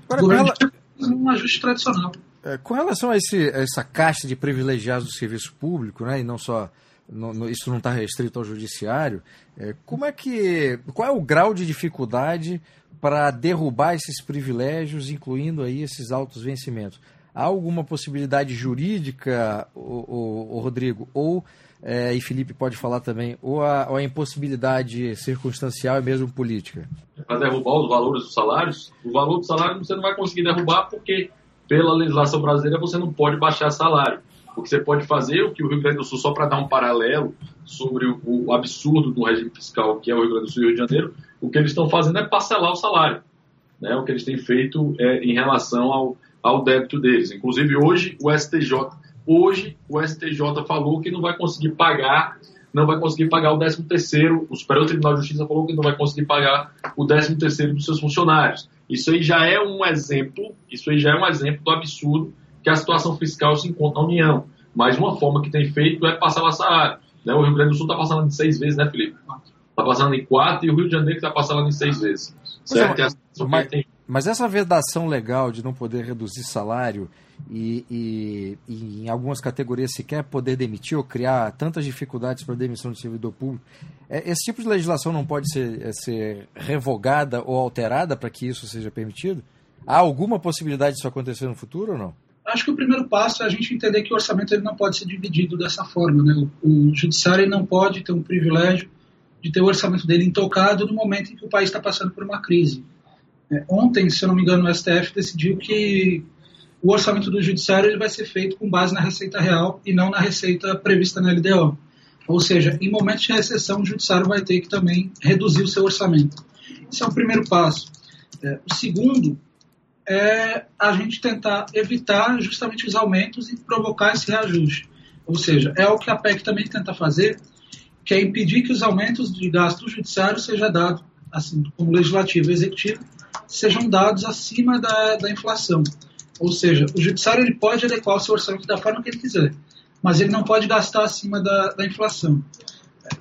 Agora, o governo ela... Dilma um ajuste tradicional. É, com relação a, esse, a essa caixa de privilegiados do serviço público, né, e não só no, no, isso não está restrito ao judiciário, é, como é que qual é o grau de dificuldade para derrubar esses privilégios, incluindo aí esses altos vencimentos? Há alguma possibilidade jurídica, o, Rodrigo, ou é, e Felipe pode falar também, ou a, ou a impossibilidade circunstancial e mesmo política? Para derrubar os valores dos salários, o valor do salário você não vai conseguir derrubar porque, pela legislação brasileira, você não pode baixar salário. O que você pode fazer, o que o Rio Grande do Sul, só para dar um paralelo sobre o, o, absurdo do regime fiscal que é o Rio Grande do Sul e o Rio de Janeiro, o que eles estão fazendo é parcelar o salário. Né? O que eles têm feito é, em relação ao, ao débito deles. Inclusive, hoje, o STJ Hoje o STJ falou que não vai conseguir pagar, não vai conseguir pagar o 13 terceiro, o Superior Tribunal de Justiça falou que não vai conseguir pagar o 13 terceiro dos seus funcionários. Isso aí já é um exemplo, isso aí já é um exemplo do absurdo que a situação fiscal se encontra na União. Mas uma forma que tem feito é passar o salário. Né? O Rio Grande do Sul está passando em seis vezes, né, Felipe? Está passando em quatro e o Rio de Janeiro está passando em seis vezes. Certo? É, mas, Mas essa vedação legal de não poder reduzir salário e, e, e, em algumas categorias sequer poder demitir ou criar tantas dificuldades para a demissão de servidor público, é, esse tipo de legislação não pode ser, é, ser revogada ou alterada para que isso seja permitido? Há alguma possibilidade disso acontecer no futuro ou não? Acho que o primeiro passo é a gente entender que o orçamento ele não pode ser dividido dessa forma. Né? O, o judiciário não pode ter um privilégio de ter o orçamento dele intocado no momento em que o país está passando por uma crise. É, ontem, se eu não me engano, o STF decidiu que o orçamento do judiciário ele vai ser feito com base na receita real e não na receita prevista na LDO. Ou seja, em momentos de recessão, o judiciário vai ter que também reduzir o seu orçamento. Esse é o primeiro passo. É, o segundo é a gente tentar evitar justamente os aumentos e provocar esse reajuste. Ou seja, é o que a PEC também tenta fazer, que é impedir que os aumentos de gasto do judiciário sejam dados, assim como legislativo e executivo, sejam dados acima da, da inflação. Ou seja, o judiciário ele pode adequar o seu orçamento da forma que ele quiser, mas ele não pode gastar acima da, da inflação.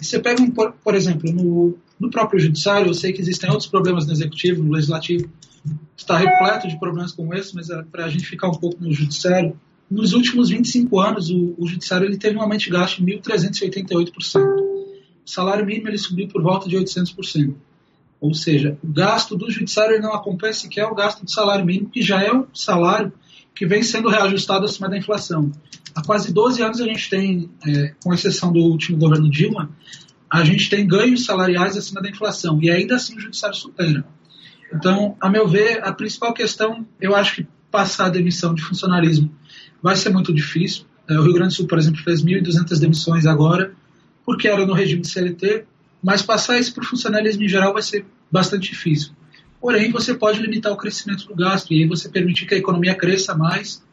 Você pega, um, por, por exemplo, no, no próprio judiciário, eu sei que existem outros problemas no executivo, no legislativo, está repleto de problemas como esse, mas é para a gente ficar um pouco no judiciário. Nos últimos 25 anos, o, o judiciário ele teve um aumento de gasto de 1.388%. O salário mínimo ele subiu por volta de 800%. Ou seja, o gasto do judiciário não acompanha sequer o gasto do salário mínimo, que já é um salário que vem sendo reajustado acima da inflação. Há quase 12 anos a gente tem, é, com exceção do último governo Dilma, a gente tem ganhos salariais acima da inflação e ainda assim o judiciário supera. Então, a meu ver, a principal questão, eu acho que passar a demissão de funcionalismo vai ser muito difícil. É, o Rio Grande do Sul, por exemplo, fez 1.200 demissões agora, porque era no regime de CLT, mas passar isso para o funcionalismo em geral vai ser bastante difícil. Porém, você pode limitar o crescimento do gasto e aí você permitir que a economia cresça mais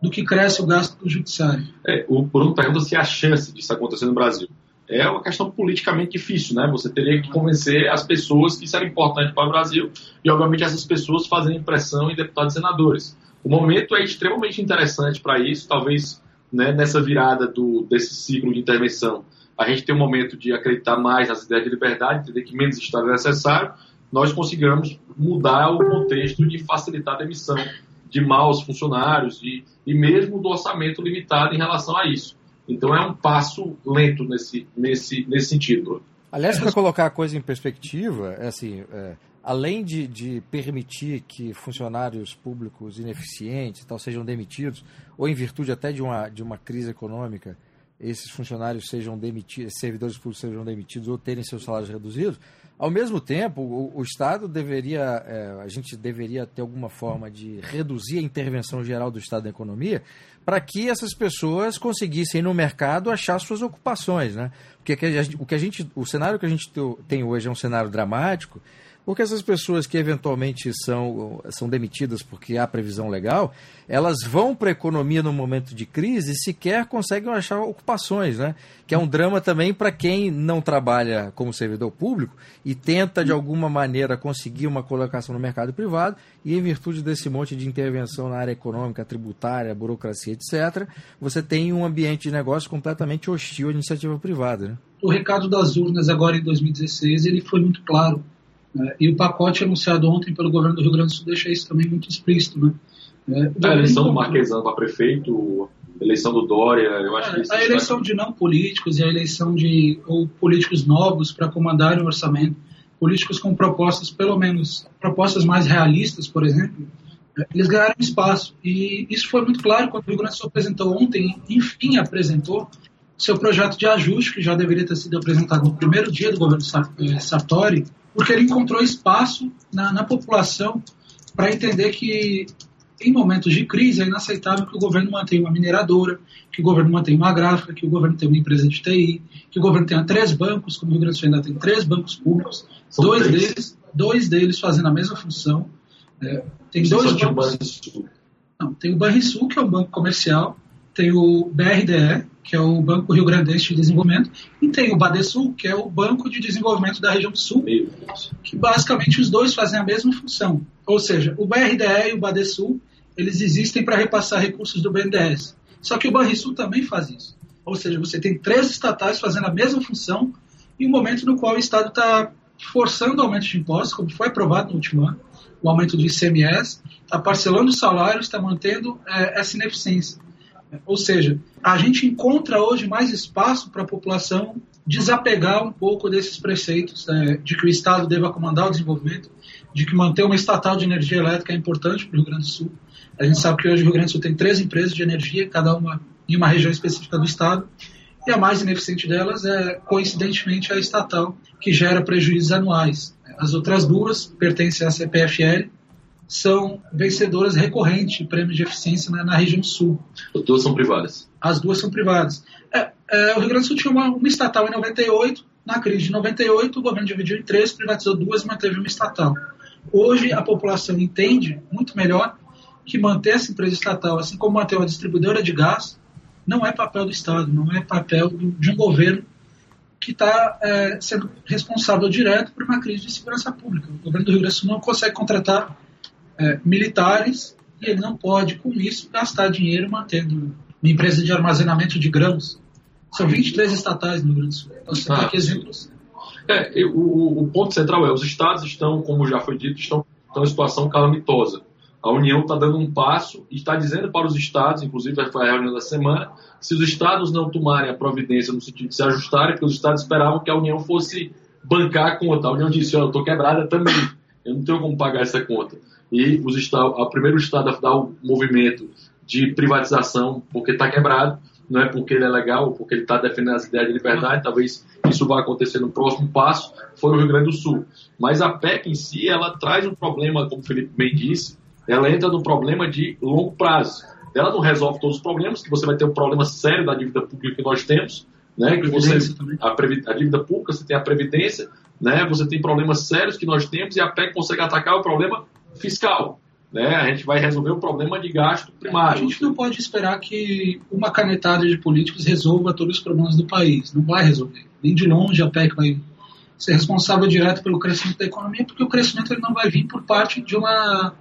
do que cresce o gasto do judiciário. É, o Bruno pergunta se há chance disso acontecer no Brasil. É uma questão politicamente difícil, né? Você teria que convencer as pessoas que isso era importante para o Brasil e, obviamente, essas pessoas fazerem pressão em deputados e senadores. O momento é extremamente interessante para isso, talvez né, nessa virada do, desse ciclo de intervenção a gente tem um momento de acreditar mais nas ideias de liberdade, entender que menos Estado é necessário, nós consigamos mudar o contexto de facilitar a demissão de maus funcionários e, e mesmo do orçamento limitado em relação a isso. Então é um passo lento nesse, nesse, nesse sentido. Aliás, para colocar a coisa em perspectiva, é assim, é, além de, de, permitir que funcionários públicos ineficientes tal, sejam demitidos, ou em virtude até de uma, de uma crise econômica, esses funcionários sejam demitidos, servidores públicos sejam demitidos ou terem seus salários reduzidos, ao mesmo tempo, o, o Estado deveria, é, a gente deveria ter alguma forma de reduzir a intervenção geral do Estado na economia para que essas pessoas conseguissem no mercado achar suas ocupações, né? Porque o que a gente, o cenário que a gente tem hoje é um cenário dramático porque essas pessoas que eventualmente são, são demitidas porque há previsão legal, elas vão para a economia no momento de crise e sequer conseguem achar ocupações, né? Que é um drama também para quem não trabalha como servidor público e tenta de alguma maneira conseguir uma colocação no mercado privado e em virtude desse monte de intervenção na área econômica, tributária, burocracia, etc., você tem um ambiente de negócio completamente hostil à iniciativa privada. Né? O recado das urnas agora em 2016 ele foi muito claro né? E o pacote anunciado ontem pelo governo do Rio Grande do Sul deixa isso também muito explícito. Né? É, a eleição do Marquesano para prefeito, a eleição do Dória, eu acho é, que A eleição de não políticos e a eleição de ou políticos novos para comandarem o orçamento, políticos com propostas, pelo menos, propostas mais realistas, por exemplo, é, eles ganharam espaço. E isso foi muito claro quando o Rio Grande do Sul apresentou ontem, enfim apresentou, seu projeto de ajuste, que já deveria ter sido apresentado no primeiro dia do governo é, Sartori, porque ele encontrou espaço na, na população para entender que em momentos de crise é inaceitável que o governo mantenha uma mineradora, que o governo mantenha uma gráfica, que o governo tenha uma empresa de TI, que o governo tenha três bancos, como o Rio Grande do Sul ainda tem três bancos públicos, dois deles, dois deles fazendo a mesma função. É, tem dois bancos. Não, tem o Banrisul, que é um banco comercial, tem o BRDE, que é o Banco Rio Grandense de Desenvolvimento, e tem o Badesul, que é o Banco de Desenvolvimento da região sul, que basicamente os dois fazem a mesma função. Ou seja, o BRDE e o Badesul, eles existem para repassar recursos do BNDES. Só que o Banrisul também faz isso. Ou seja, você tem três estatais fazendo a mesma função em um momento no qual o Estado está forçando o aumento de impostos, como foi aprovado no último ano, o aumento do ICMS, está parcelando os salários, está mantendo é, essa ineficiência. Ou seja, a gente encontra hoje mais espaço para a população desapegar um pouco desses preceitos é, de que o Estado deva comandar o desenvolvimento, de que manter uma estatal de energia elétrica é importante para o Rio Grande do Sul. A gente sabe que hoje o Rio Grande do Sul tem três empresas de energia, cada uma em uma região específica do Estado, e a mais ineficiente delas é, coincidentemente, a estatal, que gera prejuízos anuais. As outras duas pertencem à CPFL, são vencedoras recorrentes de prêmios de eficiência na, na, região sul. As duas são privadas. As duas são privadas. É, é, o Rio Grande do Sul tinha uma, uma, estatal em 98, na crise de 98 o governo dividiu em três, privatizou duas e manteve uma estatal. Hoje a população entende muito melhor que manter essa empresa estatal, assim como manter uma distribuidora de gás, não é papel do Estado, não é papel de um governo que está é, sendo responsável direto por uma crise de segurança pública. O governo do Rio Grande do Sul não consegue contratar é, militares e ele não pode, com isso, gastar dinheiro mantendo uma empresa de armazenamento de grãos. São 23 estatais no Rio Grande do Sul. Então, você ah, tem aqui exemplos. É, o, o, ponto central é, os estados estão, como já foi dito, estão, estão em situação calamitosa. A União está dando um passo e está dizendo para os estados, inclusive foi a reunião da semana, se os estados não tomarem a providência no sentido de se ajustarem, porque os estados esperavam que a União fosse bancar a conta. A União disse, eu estou quebrada também, eu não tenho como pagar essa conta e os estados, o primeiro estado a dar o movimento de privatização porque está quebrado, não é porque ele é legal porque ele está defendendo as ideias de liberdade, talvez isso vá acontecer no próximo passo, foi o Rio Grande do Sul. Mas a PEC em si, ela traz um problema, como o Felipe bem disse, ela entra no problema de longo prazo. Ela não resolve todos os problemas, que você vai ter um problema sério da dívida pública que nós temos, né, que você a, a, dívida pública, você tem a previdência, né, você tem problemas sérios que nós temos e a PEC consegue atacar o problema fiscal. Né? A gente vai resolver o problema de gasto primário. A gente não pode esperar que uma canetada de políticos resolva todos os problemas do país. Não vai resolver. Nem de longe a PEC vai ser responsável direto pelo crescimento da economia, porque o crescimento ele não vai vir por parte de uma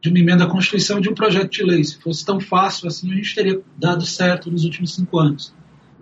de uma emenda à Constituição de um projeto de lei. Se fosse tão fácil assim, a gente teria dado certo nos últimos cinco anos.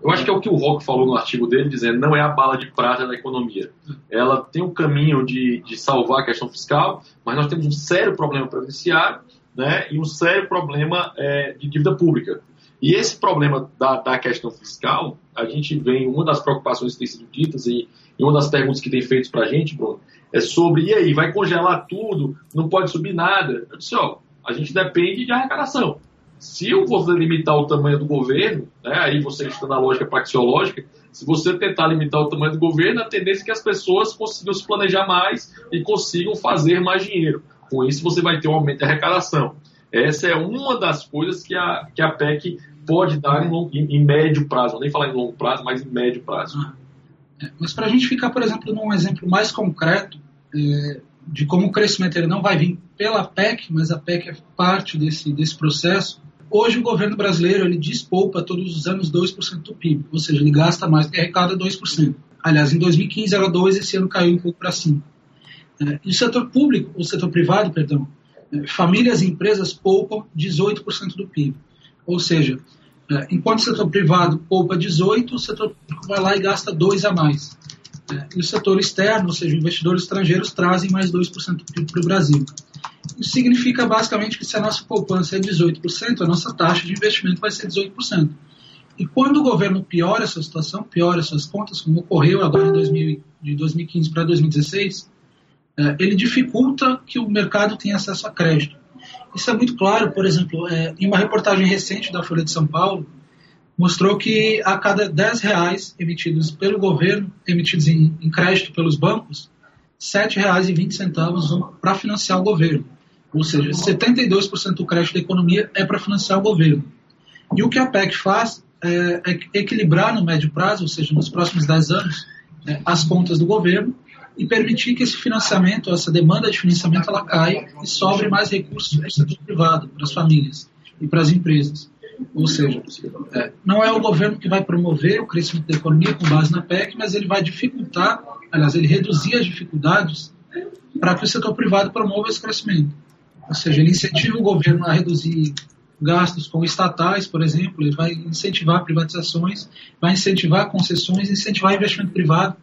Eu acho que é o que o Rock falou no artigo dele, dizendo não é a bala de prata da economia. Ela tem um caminho de, de salvar a questão fiscal, mas nós temos um sério problema previdenciário né, e um sério problema é, de dívida pública. E esse problema da, da, questão fiscal, a gente vem, uma das preocupações que tem sido ditas e, e uma das perguntas que tem feito para a gente, Bruno, é sobre, e aí, vai congelar tudo, não pode subir nada? Eu disse, ó, a gente depende de arrecadação. Se você limitar o tamanho do governo, né, aí você está na lógica praxeológica, se você tentar limitar o tamanho do governo, a tendência é que as pessoas consigam se planejar mais e consigam fazer mais dinheiro. Com isso, você vai ter um aumento de arrecadação. Essa é uma das coisas que a, que a PEC pode dar em, em, médio prazo, nem falar em longo prazo, mas em médio prazo. Ah, é, mas para a gente ficar, por exemplo, num exemplo mais concreto é, de como o crescimento ele não vai vir pela PEC, mas a PEC é parte desse, desse processo, Hoje o governo brasileiro ele despoupa todos os anos 2% do PIB, ou seja, ele gasta mais do que arrecada 2%. Aliás, em 2015 era 2%, esse ano caiu um pouco para 5%. É, e o setor público, o setor privado, perdão, é, famílias e empresas poupam 18% do PIB. Ou seja, é, enquanto o setor privado poupa 18%, o setor público vai lá e gasta 2% a mais. E o setor externo, ou seja, investidores estrangeiros, trazem mais 2% do PIB para o Brasil. Isso significa basicamente que se a nossa poupança é 18%, a nossa taxa de investimento vai ser 18%. E quando o governo piora essa situação, piora essas contas, como ocorreu agora em 2000, de 2015 para 2016, é, ele dificulta que o mercado tenha acesso a crédito. Isso é muito claro, por exemplo, é, em uma reportagem recente da Folha de São Paulo, mostrou que a cada 10 reais emitidos pelo governo, emitidos em, em crédito pelos bancos, R$ 7,20 vão para financiar o governo. Ou seja, 72% do crédito da economia é para financiar o governo. E o que a PEC faz é, equilibrar no médio prazo, ou seja, nos próximos 10 anos, é, as contas do governo e permitir que esse financiamento, essa demanda de financiamento, ela caia e sobre mais recursos para o setor privado, para as famílias e para as empresas. Ou seja, é, não é o governo que vai promover o crescimento da economia com base na PEC, mas ele vai dificultar, aliás, ele reduzir as dificuldades para que o setor privado promova esse crescimento. Ou seja, ele incentiva o governo a reduzir gastos com estatais, por exemplo, ele vai incentivar privatizações, vai incentivar concessões, incentivar investimento privado.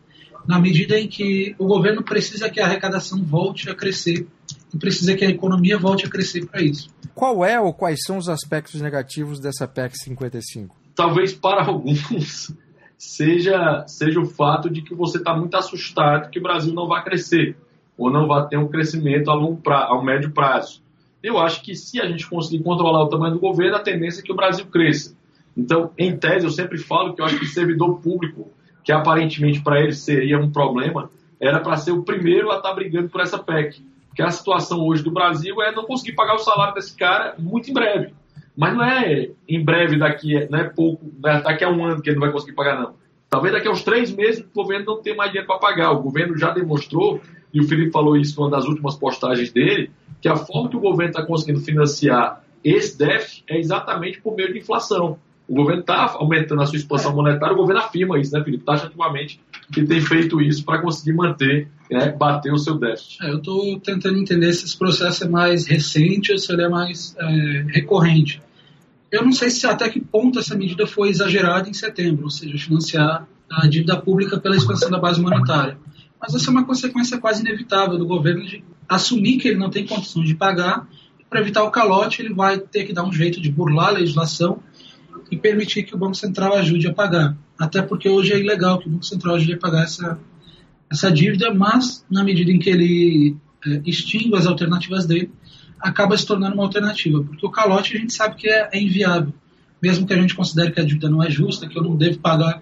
na medida em que o governo precisa que a arrecadação volte a crescer e precisa que a economia volte a crescer para isso. Qual é ou quais são os aspectos negativos dessa PEC 55? Talvez para alguns seja, seja o fato de que você está muito assustado que o Brasil não vai crescer ou não vai ter um crescimento a, longo pra, a médio prazo. Eu acho que se a gente conseguir controlar o tamanho do governo, a tendência é que o Brasil cresça. Então, em tese, eu sempre falo que eu acho que o servidor público, que aparentemente para ele seria um problema, era para ser o primeiro a estar tá brigando por essa PEC. Porque a situação hoje do Brasil é não conseguir pagar o salário desse cara muito em breve. Mas não é em breve, daqui, não é pouco, é daqui a um ano que ele não vai conseguir pagar, não. Talvez daqui a uns três meses o governo não tenha mais dinheiro para pagar. O governo já demonstrou, e o Felipe falou isso numa das últimas postagens dele, que a forma que o governo está conseguindo financiar esse déficit é exatamente por meio de inflação. O governo está aumentando a sua expansão monetária, o governo afirma isso, né, Felipe? Taxativamente, que tem feito isso para conseguir manter, né, bater o seu déficit. É, eu estou tentando entender se esse processo é mais recente ou se ele é mais é, recorrente. Eu não sei se até que ponto essa medida foi exagerada em setembro, ou seja, financiar a dívida pública pela expansão da base monetária. Mas essa é uma consequência quase inevitável do governo de assumir que ele não tem condições de pagar. Para evitar o calote, ele vai ter que dar um jeito de burlar a legislação e permitir que o Banco Central ajude a pagar. Até porque hoje é ilegal que o Banco Central ajude a pagar essa, essa dívida, mas na medida em que ele é, extingue as alternativas dele, acaba se tornando uma alternativa, porque o calote a gente sabe que é, é inviável. Mesmo que a gente considere que a dívida não é justa, que eu não devo pagar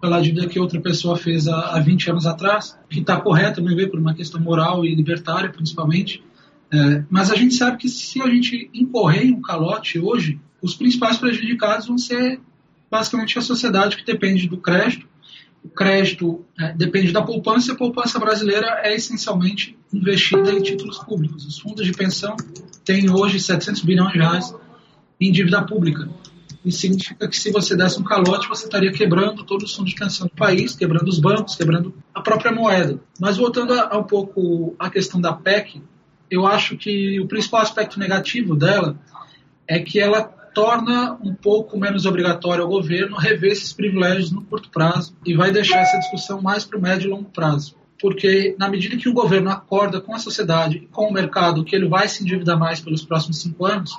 pela dívida que outra pessoa fez há, há 20 anos atrás, que está correta, me ver por uma questão moral e libertária, principalmente. É, mas a gente sabe que se a gente incorrer em um calote hoje, os principais prejudicados vão ser basicamente a sociedade que depende do crédito. O crédito é, depende da poupança e a poupança brasileira é essencialmente investida em títulos públicos. Os fundos de pensão têm hoje 700 bilhões de reais em dívida pública. Isso significa que se você desse um calote, você estaria quebrando todos os fundos de pensão do país, quebrando os bancos, quebrando a própria moeda. Mas voltando a, a um pouco à questão da PEC, eu acho que o principal aspecto negativo dela é que ela torna um pouco menos obrigatório ao governo rever esses privilégios no curto prazo e vai deixar essa discussão mais para o médio e longo prazo. Porque, na medida que o governo acorda com a sociedade e com o mercado que ele vai se endividar mais pelos próximos cinco anos,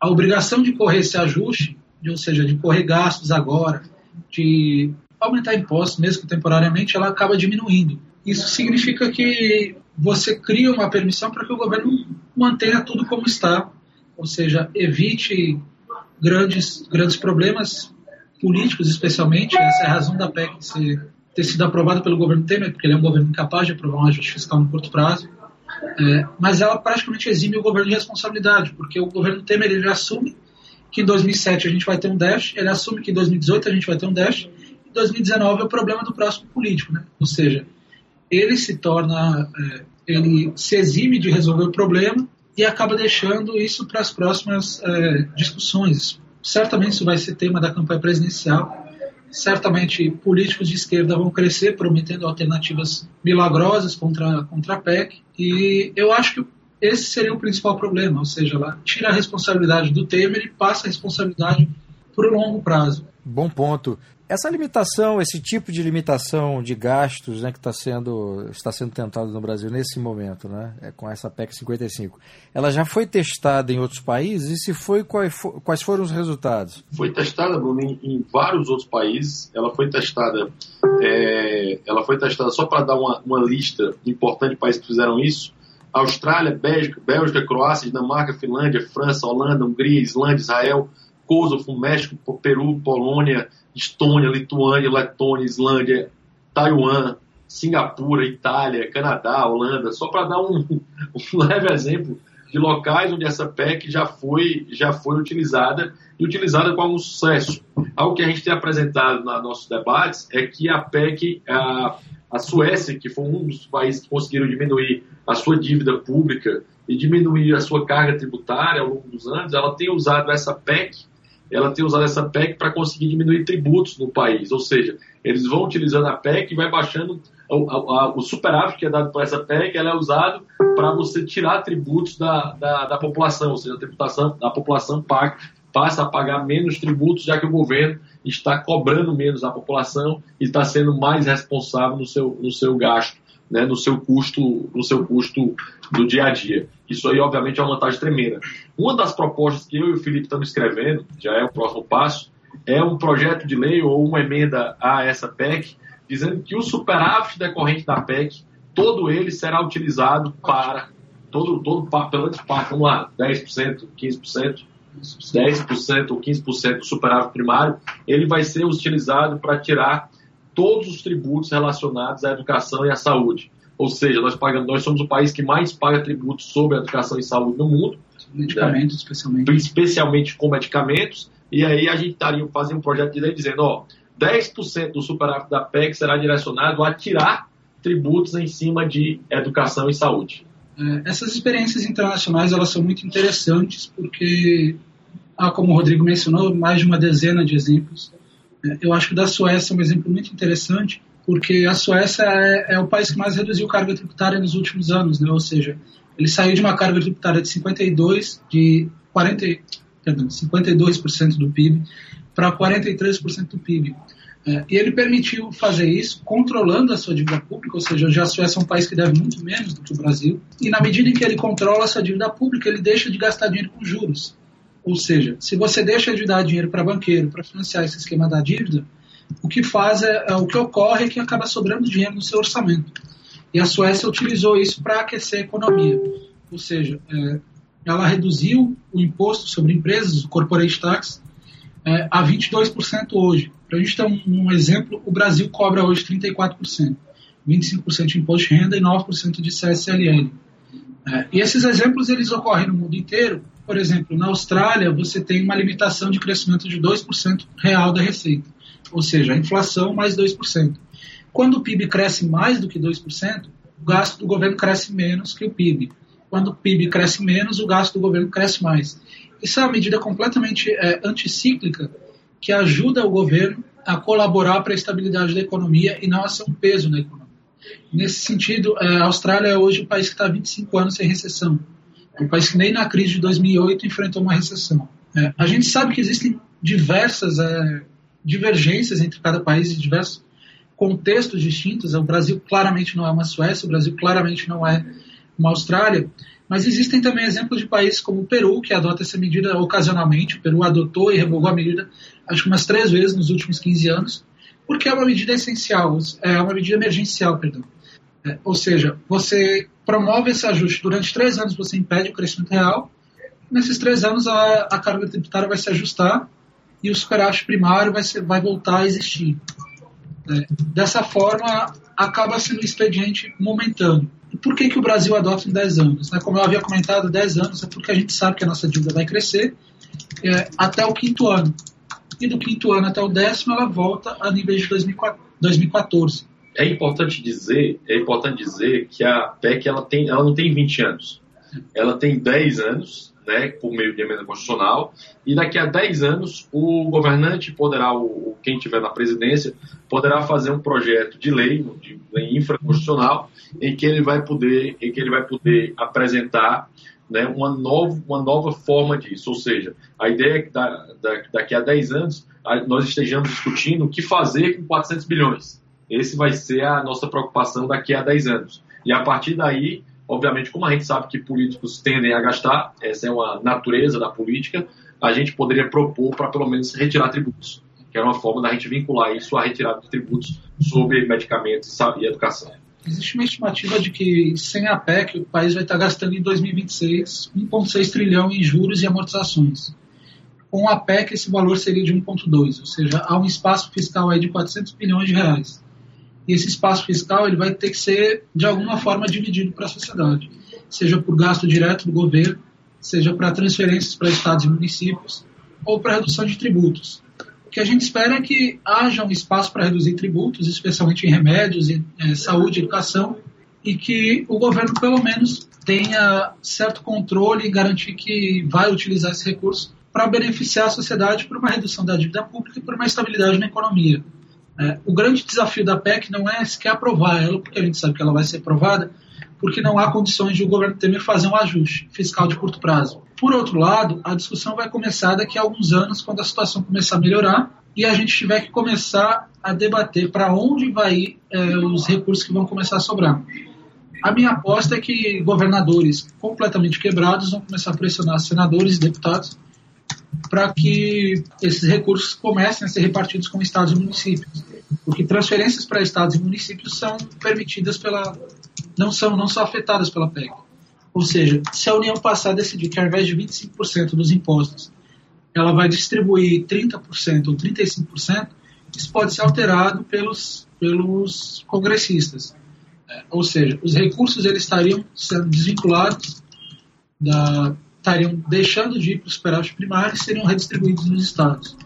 a obrigação de correr esse ajuste, ou seja, de correr gastos agora, de aumentar impostos, mesmo que temporariamente, ela acaba diminuindo. Isso significa que você cria uma permissão para que o governo mantenha tudo como está, ou seja, evite grandes, grandes problemas políticos, especialmente. Essa é a razão da PEC ser, ter sido aprovada pelo governo Temer, porque ele é um governo incapaz de aprovar um ajuste fiscal no curto prazo. É, mas ela praticamente exime o governo de responsabilidade, porque o governo Temer ele assume que em 2007 a gente vai ter um déficit, ele assume que em 2018 a gente vai ter um déficit, e 2019 é o problema do próximo político, né? Ou seja, ele se torna, é, ele se exime de resolver o problema e acaba deixando isso para as próximas é, discussões. Certamente isso vai ser tema da campanha presidencial. Certamente políticos de esquerda vão crescer prometendo alternativas milagrosas contra, contra a PEC. E eu acho que esse seria o principal problema, ou seja, ela tira a responsabilidade do Temer e passa a responsabilidade para o longo prazo. Bom ponto. Essa limitação, esse tipo de limitação de gastos né, que está sendo, está sendo tentado no Brasil nesse momento, né, é com essa PEC 55, ela já foi testada em outros países e se foi, quais foram os resultados? Foi testada, Bruno, em, em vários outros países. Ela foi testada, é, ela foi testada só para dar uma, uma lista importante de países que fizeram isso. Austrália, Bélgica, Bélgica, Croácia, Dinamarca, Finlândia, França, Holanda, Hungria, Islândia, Israel, Kosovo, México, Peru, Polônia, Estônia, Lituânia, Letônia, Islândia, Taiwan, Singapura, Itália, Canadá, Holanda, só para dar um, um, leve exemplo de locais onde essa PEC já foi, já foi utilizada e utilizada com algum sucesso. Algo que a gente tem apresentado nos nossos debates é que a PEC, a, a Suécia, que foi um dos países que conseguiram diminuir a sua dívida pública e diminuir a sua carga tributária ao longo dos anos, ela tem usado essa PEC ela tem usado essa PEC para conseguir diminuir tributos no país. Ou seja, eles vão utilizando a PEC e vai baixando o, a, o superávit que é dado por essa PEC, ela é usado para você tirar tributos da, da, da, população, ou seja, a tributação da população paga, passa a pagar menos tributos, já que o governo está cobrando menos a população e está sendo mais responsável no seu, no seu gasto, né, no seu custo, no seu custo do dia a dia. Isso aí, obviamente, é uma vantagem tremenda. Uma das propostas que eu e o Felipe estamos escrevendo, já é o próximo passo, é um projeto de lei ou uma emenda a essa PEC, dizendo que o superávit decorrente da PEC, todo ele será utilizado para, todo, todo pelo menos vamos lá, 10%, 15%, 10% ou 15% do superávit primário, ele vai ser utilizado para tirar todos os tributos relacionados à educação e à saúde. Ou seja, nós, pagamos, nós somos o país que mais paga tributos sobre a educação e saúde no mundo. Medicamentos, né? especialmente. Especialmente com medicamentos. E aí a gente estaria fazendo um projeto de lei dizendo, ó, 10% do superávit da PEC será direcionado a tirar tributos em cima de educação e saúde. É, essas experiências internacionais elas são muito interessantes porque há, como o Rodrigo mencionou, mais de uma dezena de exemplos. É, eu acho que da Suécia é um exemplo muito interessante porque a Suécia é, é o país que mais reduziu carga tributária nos últimos anos, né? ou seja, ele saiu de uma carga tributária de 52 de 40, perdão, 52% do PIB para 43% do PIB. É, e ele permitiu fazer isso controlando a sua dívida pública, ou seja, já a Suécia é um país que deve muito menos do que o Brasil, e na medida em que ele controla essa dívida pública, ele deixa de gastar dinheiro com juros. Ou seja, se você deixa de dar dinheiro para banqueiro para financiar esse esquema da dívida, o que faz é, é, o que ocorre é que acaba sobrando dinheiro no seu orçamento. E a Suécia utilizou isso para aquecer a economia. Ou seja, é, ela reduziu o imposto sobre empresas, o corporate tax, é, a 22% hoje. Para a gente ter um, um, exemplo, o Brasil cobra hoje 34%, 25% de imposto de renda e 9% de CSLL. É, e esses exemplos eles ocorrem no mundo inteiro. Por exemplo, na Austrália você tem uma limitação de crescimento de 2% real da receita, ou seja, a inflação mais 2%. Quando o PIB cresce mais do que 2%, o gasto do governo cresce menos que o PIB. Quando o PIB cresce menos, o gasto do governo cresce mais. Isso é uma medida completamente é, anticíclica que ajuda o governo a colaborar para a estabilidade da economia e não a ser um peso na economia. Nesse sentido, é, a Austrália é hoje o país que está há 25 anos sem recessão. É um país que nem na crise de 2008 enfrentou uma recessão. É, a gente sabe que existem diversas é, divergências entre cada país e diversos contextos distintos. O Brasil claramente não é uma Suécia, o Brasil claramente não é uma Austrália, mas existem também exemplos de países como o Peru, que adota essa medida ocasionalmente. O Peru adotou e revogou a medida, acho que umas três vezes nos últimos 15 anos, porque é uma medida essencial, é uma medida emergencial, perdão. É, ou seja, você promove esse ajuste durante três anos, você impede o crescimento real. Nesses três anos, a, a carga tributária vai se ajustar e o superávit primário vai, ser, vai voltar a existir. É, dessa forma, acaba sendo um expediente momentâneo. E por que, que o Brasil adota em 10 anos? Né? Como eu havia comentado, 10 anos é porque a gente sabe que a nossa dívida vai crescer é, até o quinto ano. E do quinto ano até o décimo, ela volta a níveis de 2014. É importante dizer, é importante dizer que a PEC ela, tem, ela não tem 20 anos. Ela tem 10 anos né, por meio de emenda constitucional, e daqui a 10 anos o governante poderá, o, quem tiver na presidência, poderá fazer um projeto de lei, de lei infraconstitucional, em que ele vai poder, em que ele vai poder apresentar né, uma, nova, uma nova forma disso. Ou seja, a ideia é que da, da, daqui a 10 anos nós estejamos discutindo o que fazer com 400 bilhões. Esse vai ser a nossa preocupação daqui a 10 anos. E a partir daí, Obviamente, como a gente sabe que políticos tendem a gastar, essa é uma natureza da política, a gente poderia propor para pelo menos retirar tributos, que é uma forma da gente vincular isso à retirada de tributos sobre medicamentos e educação. Existe uma estimativa de que sem a PEC o país vai estar gastando em 2026 1,6 trilhão em juros e amortizações. Com a PEC esse valor seria de 1,2, ou seja, há um espaço fiscal aí de 400 bilhões de reais. E esse espaço fiscal ele vai ter que ser, de alguma forma, dividido para a sociedade, seja por gasto direto do governo, seja para transferências para estados e municípios, ou para redução de tributos. O que a gente espera é que haja um espaço para reduzir tributos, especialmente em remédios, em é, saúde, educação, e que o governo, pelo menos, tenha certo controle e garantir que vai utilizar esse recurso para beneficiar a sociedade por uma redução da dívida pública e por uma estabilidade na economia. É, o grande desafio da PEC não é sequer aprovar ela, porque a gente sabe que ela vai ser aprovada, porque não há condições de o governo Temer fazer um ajuste fiscal de curto prazo. Por outro lado, a discussão vai começar daqui a alguns anos, quando a situação começar a melhorar e a gente tiver que começar a debater para onde vai ir é, os recursos que vão começar a sobrar. A minha aposta é que governadores completamente quebrados vão começar a pressionar senadores e deputados para que esses recursos comecem a ser repartidos com estados e municípios, porque transferências para estados e municípios são permitidas pela não são não são afetadas pela PEC. Ou seja, se a União passar a decidir que ao invés de 25% dos impostos ela vai distribuir 30% ou 35%, isso pode ser alterado pelos, pelos congressistas. É, ou seja, os recursos eles estariam sendo desvinculados, da, estariam deixando de ir para os superávit primários e seriam redistribuídos nos estados.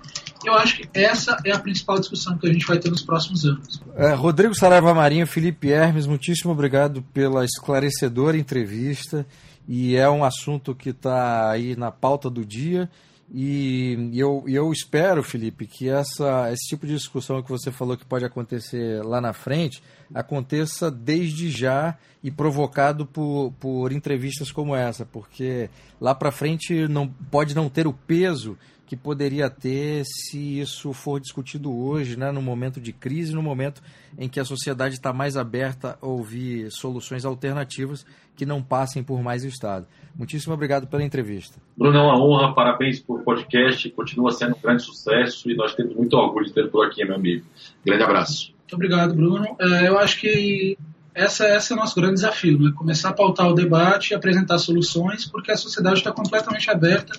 Eu acho que essa é a principal discussão que a gente vai ter nos próximos anos. É, Rodrigo Saraiva Marinho, Felipe Hermes, muitíssimo obrigado pela esclarecedora entrevista. E é um assunto que está aí na pauta do dia. E eu, eu espero, Felipe, que essa, esse tipo de discussão que você falou que pode acontecer lá na frente aconteça desde já e provocado por, por entrevistas como essa, porque lá para frente não pode não ter o peso que poderia ter se isso for discutido hoje, né, no momento de crise, no momento em que a sociedade está mais aberta a ouvir soluções alternativas que não passem por mais Estado. Muitíssimo obrigado pela entrevista. Bruno, é uma honra, parabéns por podcast, continua sendo um grande sucesso e nós temos muito orgulho de ter por aqui, meu amigo. Grande abraço. Muito obrigado, Bruno. É, eu acho que essa, esse é o nosso grande desafio, né? começar a pautar o debate e apresentar soluções, porque a sociedade está completamente aberta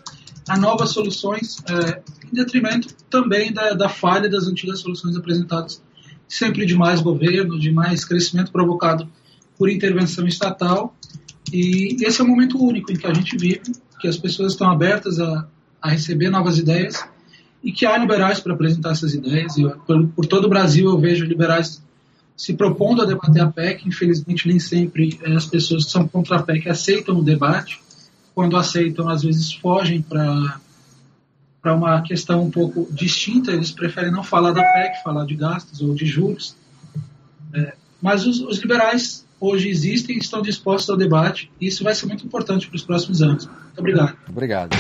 a novas soluções, é, em detrimento também da, da falha das antigas soluções apresentadas, sempre de mais governo, de mais crescimento provocado por intervenção estatal. E esse é um momento único em que a gente vive, que as pessoas estão abertas a, a receber novas ideias e que há liberais para apresentar essas ideias. E, por, por, todo o Brasil eu vejo liberais se propondo a debater a PEC. Infelizmente, nem sempre é, as pessoas que são contra a PEC aceitam o debate quando aceitam, às vezes fogem para para uma questão um pouco distinta, eles preferem não falar da PEC, falar de gastos ou de juros. É, mas os, os, liberais hoje existem e estão dispostos ao debate, e isso vai ser muito importante para os próximos anos. Muito obrigado. Obrigado.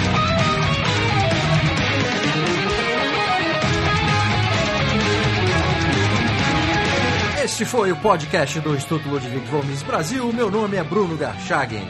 Este foi o podcast do Instituto Ludwig Gomes Brasil. Meu nome é Bruno Garchagen.